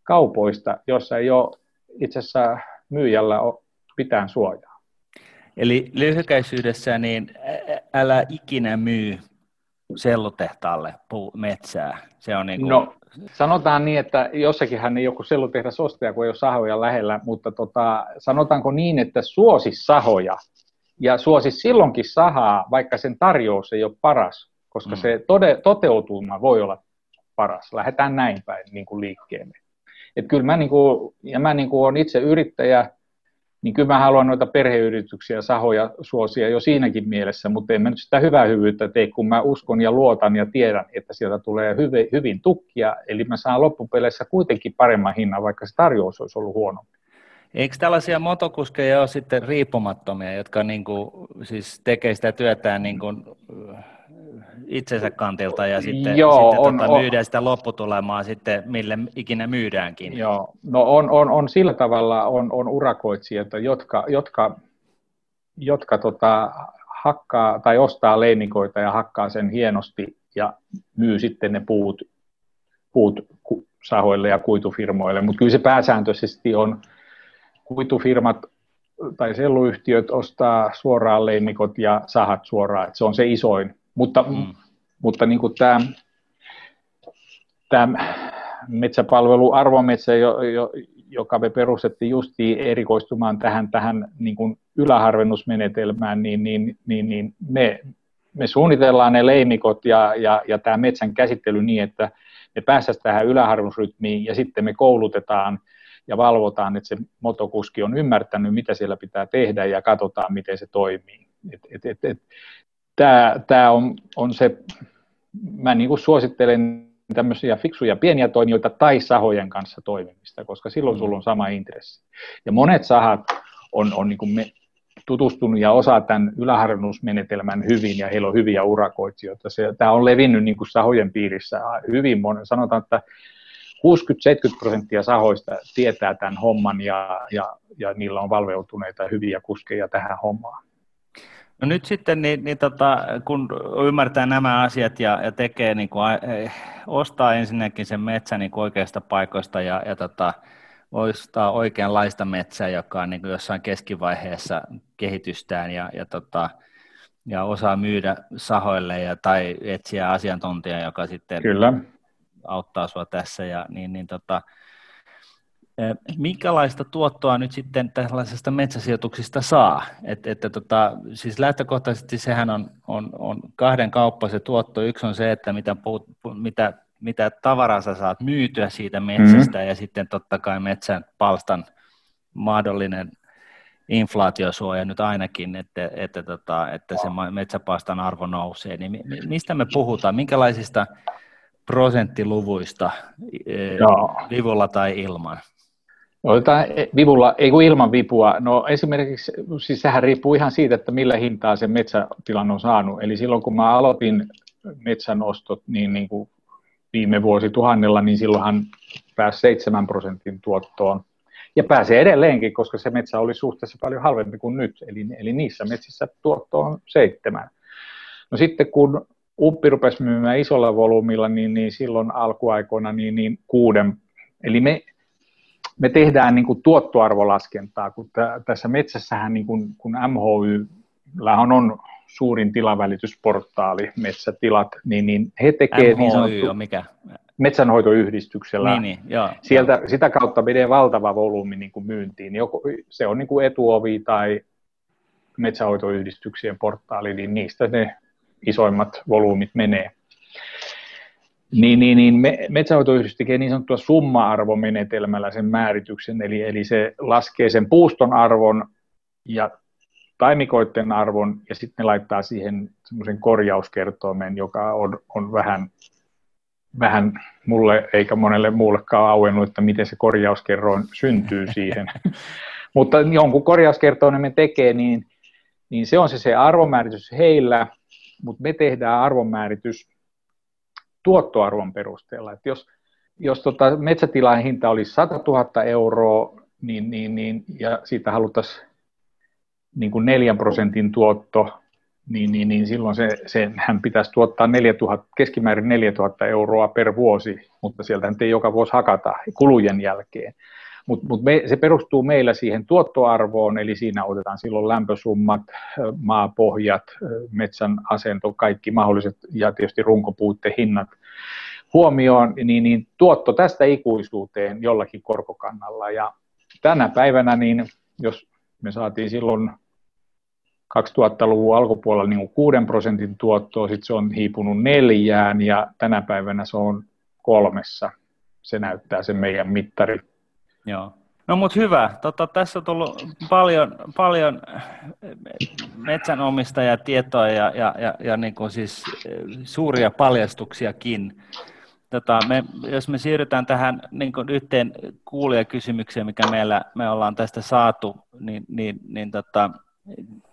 kaupoista, jossa ei ole itse asiassa myyjällä mitään suojaa. Eli lyhykäisyydessä niin älä ikinä myy sellutehtaalle metsää. Se on niin kuin... No, sanotaan niin, että jossakinhan ei joku sellutehdas ostaja, kun ei ole sahoja lähellä, mutta tota, sanotaanko niin, että suosi sahoja ja suosi silloinkin sahaa, vaikka sen tarjous ei ole paras, koska mm. se tode, toteutuma voi olla paras. Lähdetään näin päin niin kuin liikkeelle. Et kyllä mä, niin kuin, ja mä niin kuin olen itse yrittäjä, niin kyllä mä haluan noita perheyrityksiä, sahoja suosia jo siinäkin mielessä, mutta en mä nyt sitä hyvää hyvyyttä tee, kun mä uskon ja luotan ja tiedän, että sieltä tulee hyvin, hyvin tukkia, eli mä saan loppupeleissä kuitenkin paremman hinnan, vaikka se tarjous olisi ollut huono. Eikö tällaisia motokuskeja ole sitten riippumattomia, jotka niin kuin, siis tekee sitä työtään niin kuin, itsensä kantilta ja sitten, Joo, sitten on, myydään on, sitä lopputulemaa sitten, mille ikinä myydäänkin. Joo, no on, on, on sillä tavalla on, on urakoitsijoita, jotka, jotka, jotka tota, hakkaa tai ostaa leimikoita ja hakkaa sen hienosti ja myy sitten ne puut, puut sahoille ja kuitufirmoille, mutta kyllä se pääsääntöisesti on kuitufirmat tai selluyhtiöt ostaa suoraan leimikot ja sahat suoraan, se on se isoin mutta, mm. mutta niin kuin tämä, tämä metsäpalvelu Arvometsä, jo, jo, joka me perustettiin justiin erikoistumaan tähän, tähän niin kuin yläharvennusmenetelmään, niin, niin, niin, niin me, me suunnitellaan ne leimikot ja, ja, ja tämä metsän käsittely niin, että me päästäisiin tähän yläharvennusrytmiin ja sitten me koulutetaan ja valvotaan, että se motokuski on ymmärtänyt, mitä siellä pitää tehdä ja katsotaan, miten se toimii. Tämä, on, on se, mä niin kuin suosittelen tämmöisiä fiksuja pieniä toimijoita tai sahojen kanssa toimimista, koska silloin sulla on sama intressi. Ja monet sahat on, on niin kuin me, tutustunut ja osaa tämän yläharvennusmenetelmän hyvin ja heillä on hyviä urakoitsijoita. Se, tämä on levinnyt niin kuin sahojen piirissä hyvin monen. Sanotaan, että 60-70 prosenttia sahoista tietää tämän homman ja, ja, ja niillä on valveutuneita hyviä kuskeja tähän hommaan. No nyt sitten, niin, niin tota, kun ymmärtää nämä asiat ja, ja tekee, niin kuin, eh, ostaa ensinnäkin sen metsän niin oikeasta paikoista ja, ja tota, ostaa oikeanlaista metsää, joka on niin kuin jossain keskivaiheessa kehitystään ja, ja, tota, ja osaa myydä sahoille ja, tai etsiä asiantuntijaa, joka sitten Kyllä. Auttaa sinua tässä. Ja, niin, niin, tota, Minkälaista tuottoa nyt sitten tällaisesta metsäsijoituksista saa? Et, että tota, siis lähtökohtaisesti sehän on, on, on kahden kauppa se tuotto. Yksi on se, että mitä, puut, mitä, mitä tavaraa sä saat myytyä siitä metsästä mm-hmm. ja sitten totta kai metsän palstan mahdollinen inflaatiosuoja nyt ainakin, että, että, tota, että se metsäpalstan arvo nousee. Niin mistä me puhutaan? Minkälaisista prosenttiluvuista Joo. vivulla tai ilman? Otetaan vivulla, ei kun ilman vipua. No esimerkiksi, siis sehän riippuu ihan siitä, että millä hintaa se metsätilan on saanut. Eli silloin kun mä aloitin metsänostot niin, niin kuin viime tuhannella, niin silloinhan pääsi 7 prosentin tuottoon. Ja pääsee edelleenkin, koska se metsä oli suhteessa paljon halvempi kuin nyt. Eli, eli niissä metsissä tuotto on seitsemän. No sitten kun uppi rupesi myymään isolla volyymilla, niin, niin silloin alkuaikoina niin, niin kuuden. Eli me, me tehdään niin kuin tuottoarvolaskentaa, kun t- tässä metsässähän, niin kuin, kun MHY on suurin tilavälitysportaali, Metsätilat, niin, niin he tekevät niin sanottu, on mikä? metsänhoitoyhdistyksellä. Niin, niin, joo, Sieltä, joo. Sitä kautta menee valtava volyymi niin kuin myyntiin. Joko, se on niin kuin etuovi tai metsänhoitoyhdistyksien portaali, niin niistä ne isoimmat volyymit menee. Niin, niin, niin me, metsänhoitoyhdistys tekee niin sanottua summa-arvomenetelmällä sen määrityksen, eli, eli se laskee sen puuston arvon ja taimikoiden arvon, ja sitten ne laittaa siihen semmoisen korjauskertoimen, joka on, on vähän, vähän mulle eikä monelle muullekaan auennut, että miten se korjauskerroin syntyy siihen. Mutta jonkun korjauskertoimen me tekee, niin, niin se on se, se arvomääritys heillä, mutta me tehdään arvonmääritys tuottoarvon perusteella. Et jos jos tota metsätilan hinta olisi 100 000 euroa, niin, niin, niin, ja siitä haluttaisiin niin kuin 4 prosentin tuotto, niin, niin, niin silloin se, se, hän pitäisi tuottaa 4000, keskimäärin 4000 euroa per vuosi, mutta sieltä ei joka vuosi hakata kulujen jälkeen. Mutta mut se perustuu meillä siihen tuottoarvoon, eli siinä otetaan silloin lämpösummat, maapohjat, metsän asento, kaikki mahdolliset ja tietysti runkopuutte hinnat huomioon, niin, niin tuotto tästä ikuisuuteen jollakin korkokannalla. Ja tänä päivänä, niin jos me saatiin silloin 2000-luvun alkupuolella niin 6 prosentin tuottoa, sitten se on hiipunut neljään ja tänä päivänä se on kolmessa. Se näyttää se meidän mittari. Joo. No mutta hyvä. Tota, tässä on tullut paljon, paljon metsänomistajatietoa ja, ja, ja, ja niin kuin siis eh, suuria paljastuksiakin. Tota, me, jos me siirrytään tähän niin kuin yhteen kuulijakysymykseen, mikä meillä, me ollaan tästä saatu, niin, niin, niin tota,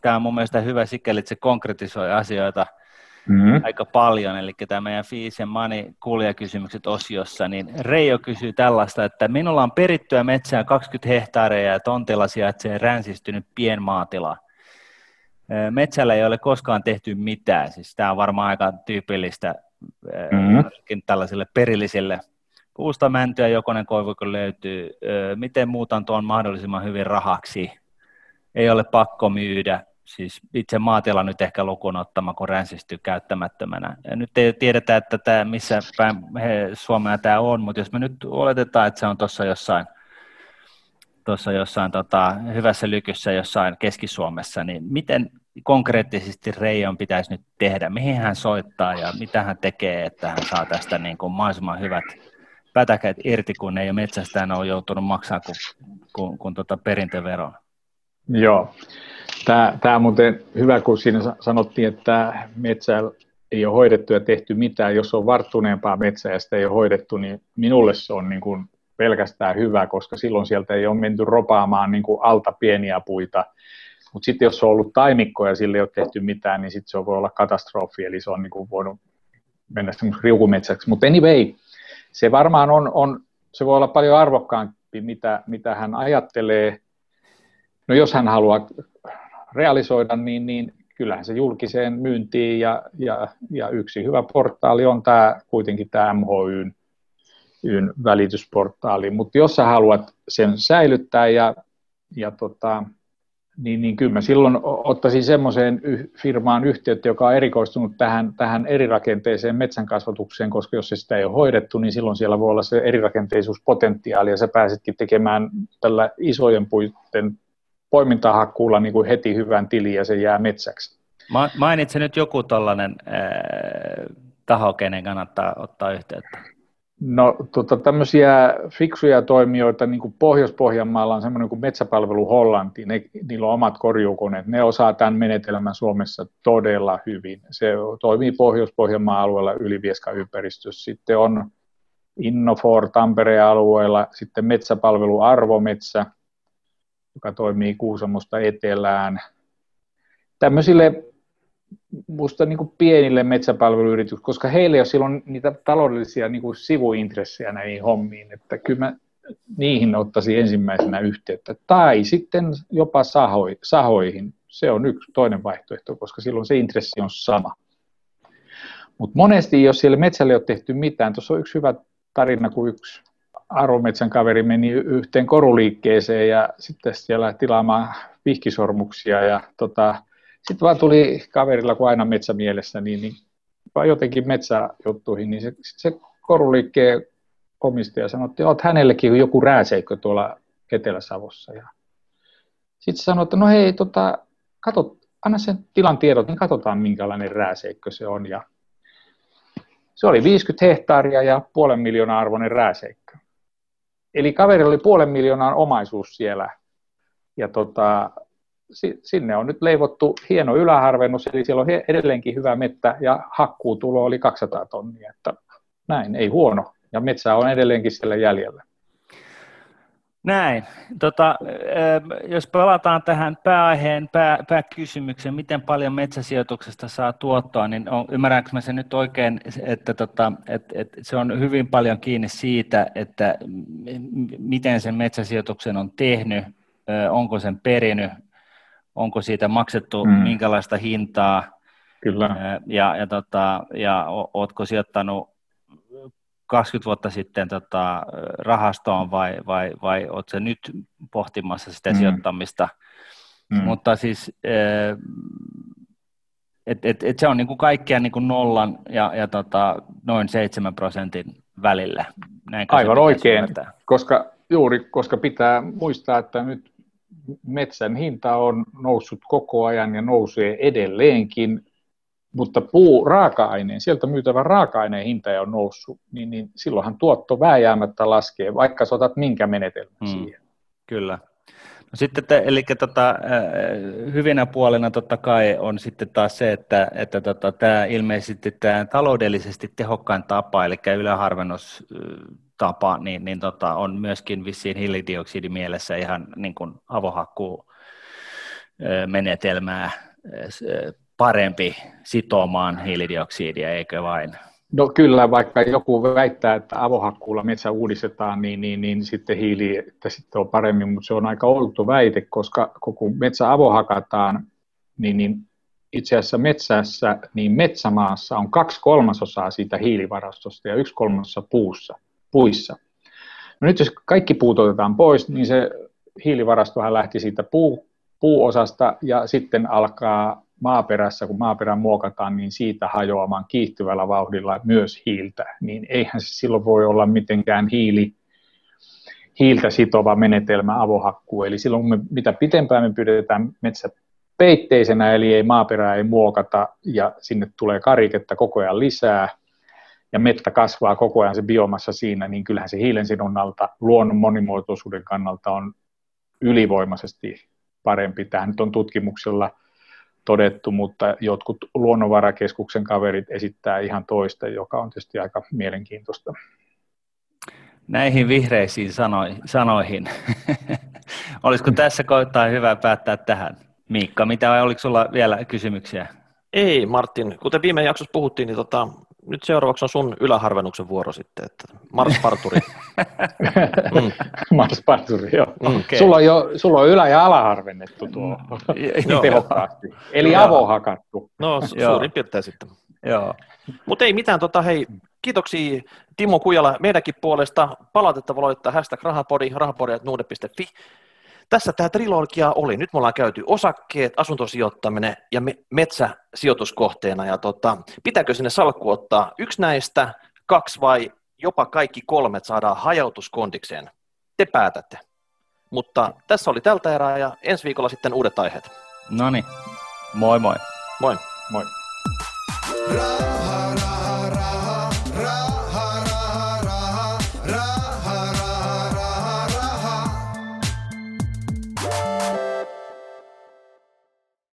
tämä on mun mielestä hyvä sikäli, että se konkretisoi asioita mm-hmm. aika paljon, eli tämä meidän Fees ja Money kuulijakysymykset osiossa, niin Reijo kysyy tällaista, että minulla on perittyä metsää 20 hehtaaria ja tontilla sijaitsee ränsistynyt pienmaatila. Metsällä ei ole koskaan tehty mitään, siis tämä on varmaan aika tyypillistä mm-hmm. tällaisille perillisille puusta mäntyä, jokonen koivu kun löytyy. Miten muutan tuon mahdollisimman hyvin rahaksi? Ei ole pakko myydä, siis itse maatila nyt ehkä lukuun ottama, kun ränsistyy käyttämättömänä. Ja nyt ei tiedetä, että tämä, missä päin Suomea tämä on, mutta jos me nyt oletetaan, että se on tuossa jossain, tuossa jossain tota, hyvässä lykyssä jossain Keski-Suomessa, niin miten konkreettisesti Reijon pitäisi nyt tehdä? Mihin hän soittaa ja mitä hän tekee, että hän saa tästä niin kuin mahdollisimman hyvät pätäkät irti, kun ei ole metsästään ole joutunut maksaa kuin, kuin, kuin tuota perintöveron? Joo. Tämä, tämä on muuten hyvä, kun siinä sanottiin, että metsä ei ole hoidettu ja tehty mitään. Jos on varttuneempaa metsää ja sitä ei ole hoidettu, niin minulle se on niin kuin pelkästään hyvä, koska silloin sieltä ei ole menty ropaamaan niin kuin alta pieniä puita. Mutta sitten jos on ollut taimikko ja sille ei ole tehty mitään, niin sitten se voi olla katastrofi, eli se on niin kuin voinut mennä riukumetsäksi. Mutta anyway, se varmaan on, on, se voi olla paljon arvokkaampi, mitä, mitä hän ajattelee. No jos hän haluaa realisoida, niin, niin kyllähän se julkiseen myyntiin ja, ja, ja yksi hyvä portaali on tämä kuitenkin tämä MHYn yn välitysportaali, mutta jos sä haluat sen säilyttää ja, ja tota, niin, niin kyllä mä silloin ottaisin semmoiseen firmaan yhteyttä, joka on erikoistunut tähän, tähän erirakenteeseen metsän kasvatukseen, koska jos se sitä ei ole hoidettu, niin silloin siellä voi olla se erirakenteisuuspotentiaali, ja sä pääsetkin tekemään tällä isojen puiden poimintahakkuulla niin kuin heti hyvän tili, ja se jää metsäksi. Mainitse nyt joku tällainen äh, taho, kenen kannattaa ottaa yhteyttä. No tota, tämmöisiä fiksuja toimijoita, niin kuin Pohjois-Pohjanmaalla on semmoinen kuin Metsäpalvelu Hollanti, ne, niillä on omat korjuukoneet, ne osaa tämän menetelmän Suomessa todella hyvin. Se toimii Pohjois-Pohjanmaan alueella Ylivieska ympäristössä. Sitten on Innofor Tampereen alueella, sitten Metsäpalvelu Arvometsä, joka toimii Kuusamosta etelään. Tämmöisille musta niin kuin pienille metsäpalveluyrityksille, koska heillä ei ole silloin niitä taloudellisia niin kuin sivuintressejä näihin hommiin, että kyllä mä niihin ottaisin ensimmäisenä yhteyttä. Tai sitten jopa sahoi, sahoihin. Se on yksi toinen vaihtoehto, koska silloin se intressi on sama. Mutta monesti, jos siellä metsälle ei ole tehty mitään, tuossa on yksi hyvä tarina, kun yksi arvometsän kaveri meni yhteen koruliikkeeseen ja sitten siellä tilaamaan vihkisormuksia ja tota, sitten vaan tuli kaverilla, kun aina metsä mielessä, niin, niin vaan jotenkin metsäjuttuihin, niin se, se koruliikkeen omistaja sanoi, että olet hänellekin joku rääseikkö tuolla Etelä-Savossa. Ja sitten sanoi, että no hei, tota, kato, anna sen tilan tiedot, niin katsotaan minkälainen rääseikkö se on. Ja se oli 50 hehtaaria ja puolen miljoonaa arvoinen rääseikkö. Eli kaverilla oli puolen miljoonaa omaisuus siellä. Ja tota, sinne on nyt leivottu hieno yläharvennus, eli siellä on edelleenkin hyvä mettä ja hakkuutulo oli 200 tonnia. Että näin, ei huono. Ja metsää on edelleenkin siellä jäljellä. Näin. Tota, jos palataan tähän pääaiheen pää, pääkysymykseen, miten paljon metsäsijoituksesta saa tuottoa, niin on, ymmärränkö mä sen nyt oikein, että, tota, että, että se on hyvin paljon kiinni siitä, että miten sen metsäsijoituksen on tehnyt, onko sen perinyt, onko siitä maksettu mm. minkälaista hintaa, Kyllä. Ja, ja, tota, ja ootko sijoittanut 20 vuotta sitten tota, rahastoon vai, vai, vai oletko se nyt pohtimassa sitä mm. sijoittamista. Mm. Mutta siis et, et, et se on niin kuin kaikkia niin kuin nollan ja, ja tota, noin 7 prosentin välillä. Näinkö Aivan oikein, ymmärtää? koska, juuri koska pitää muistaa, että nyt metsän hinta on noussut koko ajan ja nousee edelleenkin mutta puu raaka-aineen, sieltä myytävän raaka-aineen hinta on noussut, niin, niin silloinhan tuotto vääjäämättä laskee, vaikka sä otat minkä menetelmän hmm. siihen. Kyllä. No sitten, te, eli tota, hyvinä puolena totta kai on sitten taas se, että, että tota, tämä ilmeisesti tämä taloudellisesti tehokkain tapa, eli yläharvennustapa, niin, niin tota, on myöskin vissiin hiilidioksidimielessä ihan niin kuin avohakkuu menetelmää parempi sitomaan hiilidioksidia, eikö vain? No kyllä, vaikka joku väittää, että avohakkuulla metsä uudistetaan, niin, niin, niin sitten hiili että sitten on paremmin, mutta se on aika outo väite, koska kun metsä avohakataan, niin, niin itse asiassa metsässä, niin metsämaassa on kaksi kolmasosaa siitä hiilivarastosta ja yksi kolmasosa puussa, puissa. No nyt jos kaikki puut otetaan pois, niin se hiilivarastohan lähti siitä puu, puuosasta ja sitten alkaa maaperässä, kun maaperän muokataan, niin siitä hajoamaan kiihtyvällä vauhdilla myös hiiltä, niin eihän se silloin voi olla mitenkään hiili, hiiltä sitova menetelmä avohakkuu. Eli silloin me, mitä pitempään me pidetään metsä peitteisenä, eli ei maaperää ei muokata ja sinne tulee kariketta koko ajan lisää, ja mettä kasvaa koko ajan se biomassa siinä, niin kyllähän se hiilensidonnalta luonnon monimuotoisuuden kannalta on ylivoimaisesti parempi. Tämä nyt on tutkimuksella todettu, mutta jotkut luonnonvarakeskuksen kaverit esittää ihan toista, joka on tietysti aika mielenkiintoista. Näihin vihreisiin sanoi, sanoihin. Olisiko tässä kohtaa hyvä päättää tähän? Miikka, mitä oliko sulla vielä kysymyksiä? Ei, Martin. Kuten viime jaksossa puhuttiin, niin tota, nyt seuraavaksi on sun yläharvennuksen vuoro sitten, että Mars Parturi. mm. Mars Parturi, joo. Mm. Okay. Sulla, on jo, sulla on ylä- ja alaharvennettu tuo mm. tehokkaasti, eli no, avohakattu. No, su- suurin piirtein sitten. Joo. Mutta ei mitään, tota, hei, kiitoksia Timo Kujala meidänkin puolesta. Palautetta voi laittaa hashtag rahapodi, rahapodi.nuude.fi. Tässä tämä trilogia oli. Nyt me ollaan käyty osakkeet, asuntosijoittaminen ja me- metsäsijoituskohteena. Ja tota, pitääkö sinne salkku ottaa yksi näistä, kaksi vai jopa kaikki kolme, saadaan hajautuskondikseen? Te päätätte. Mutta tässä oli tältä erää ja ensi viikolla sitten uudet aiheet. No niin, moi moi. Moi. Moi.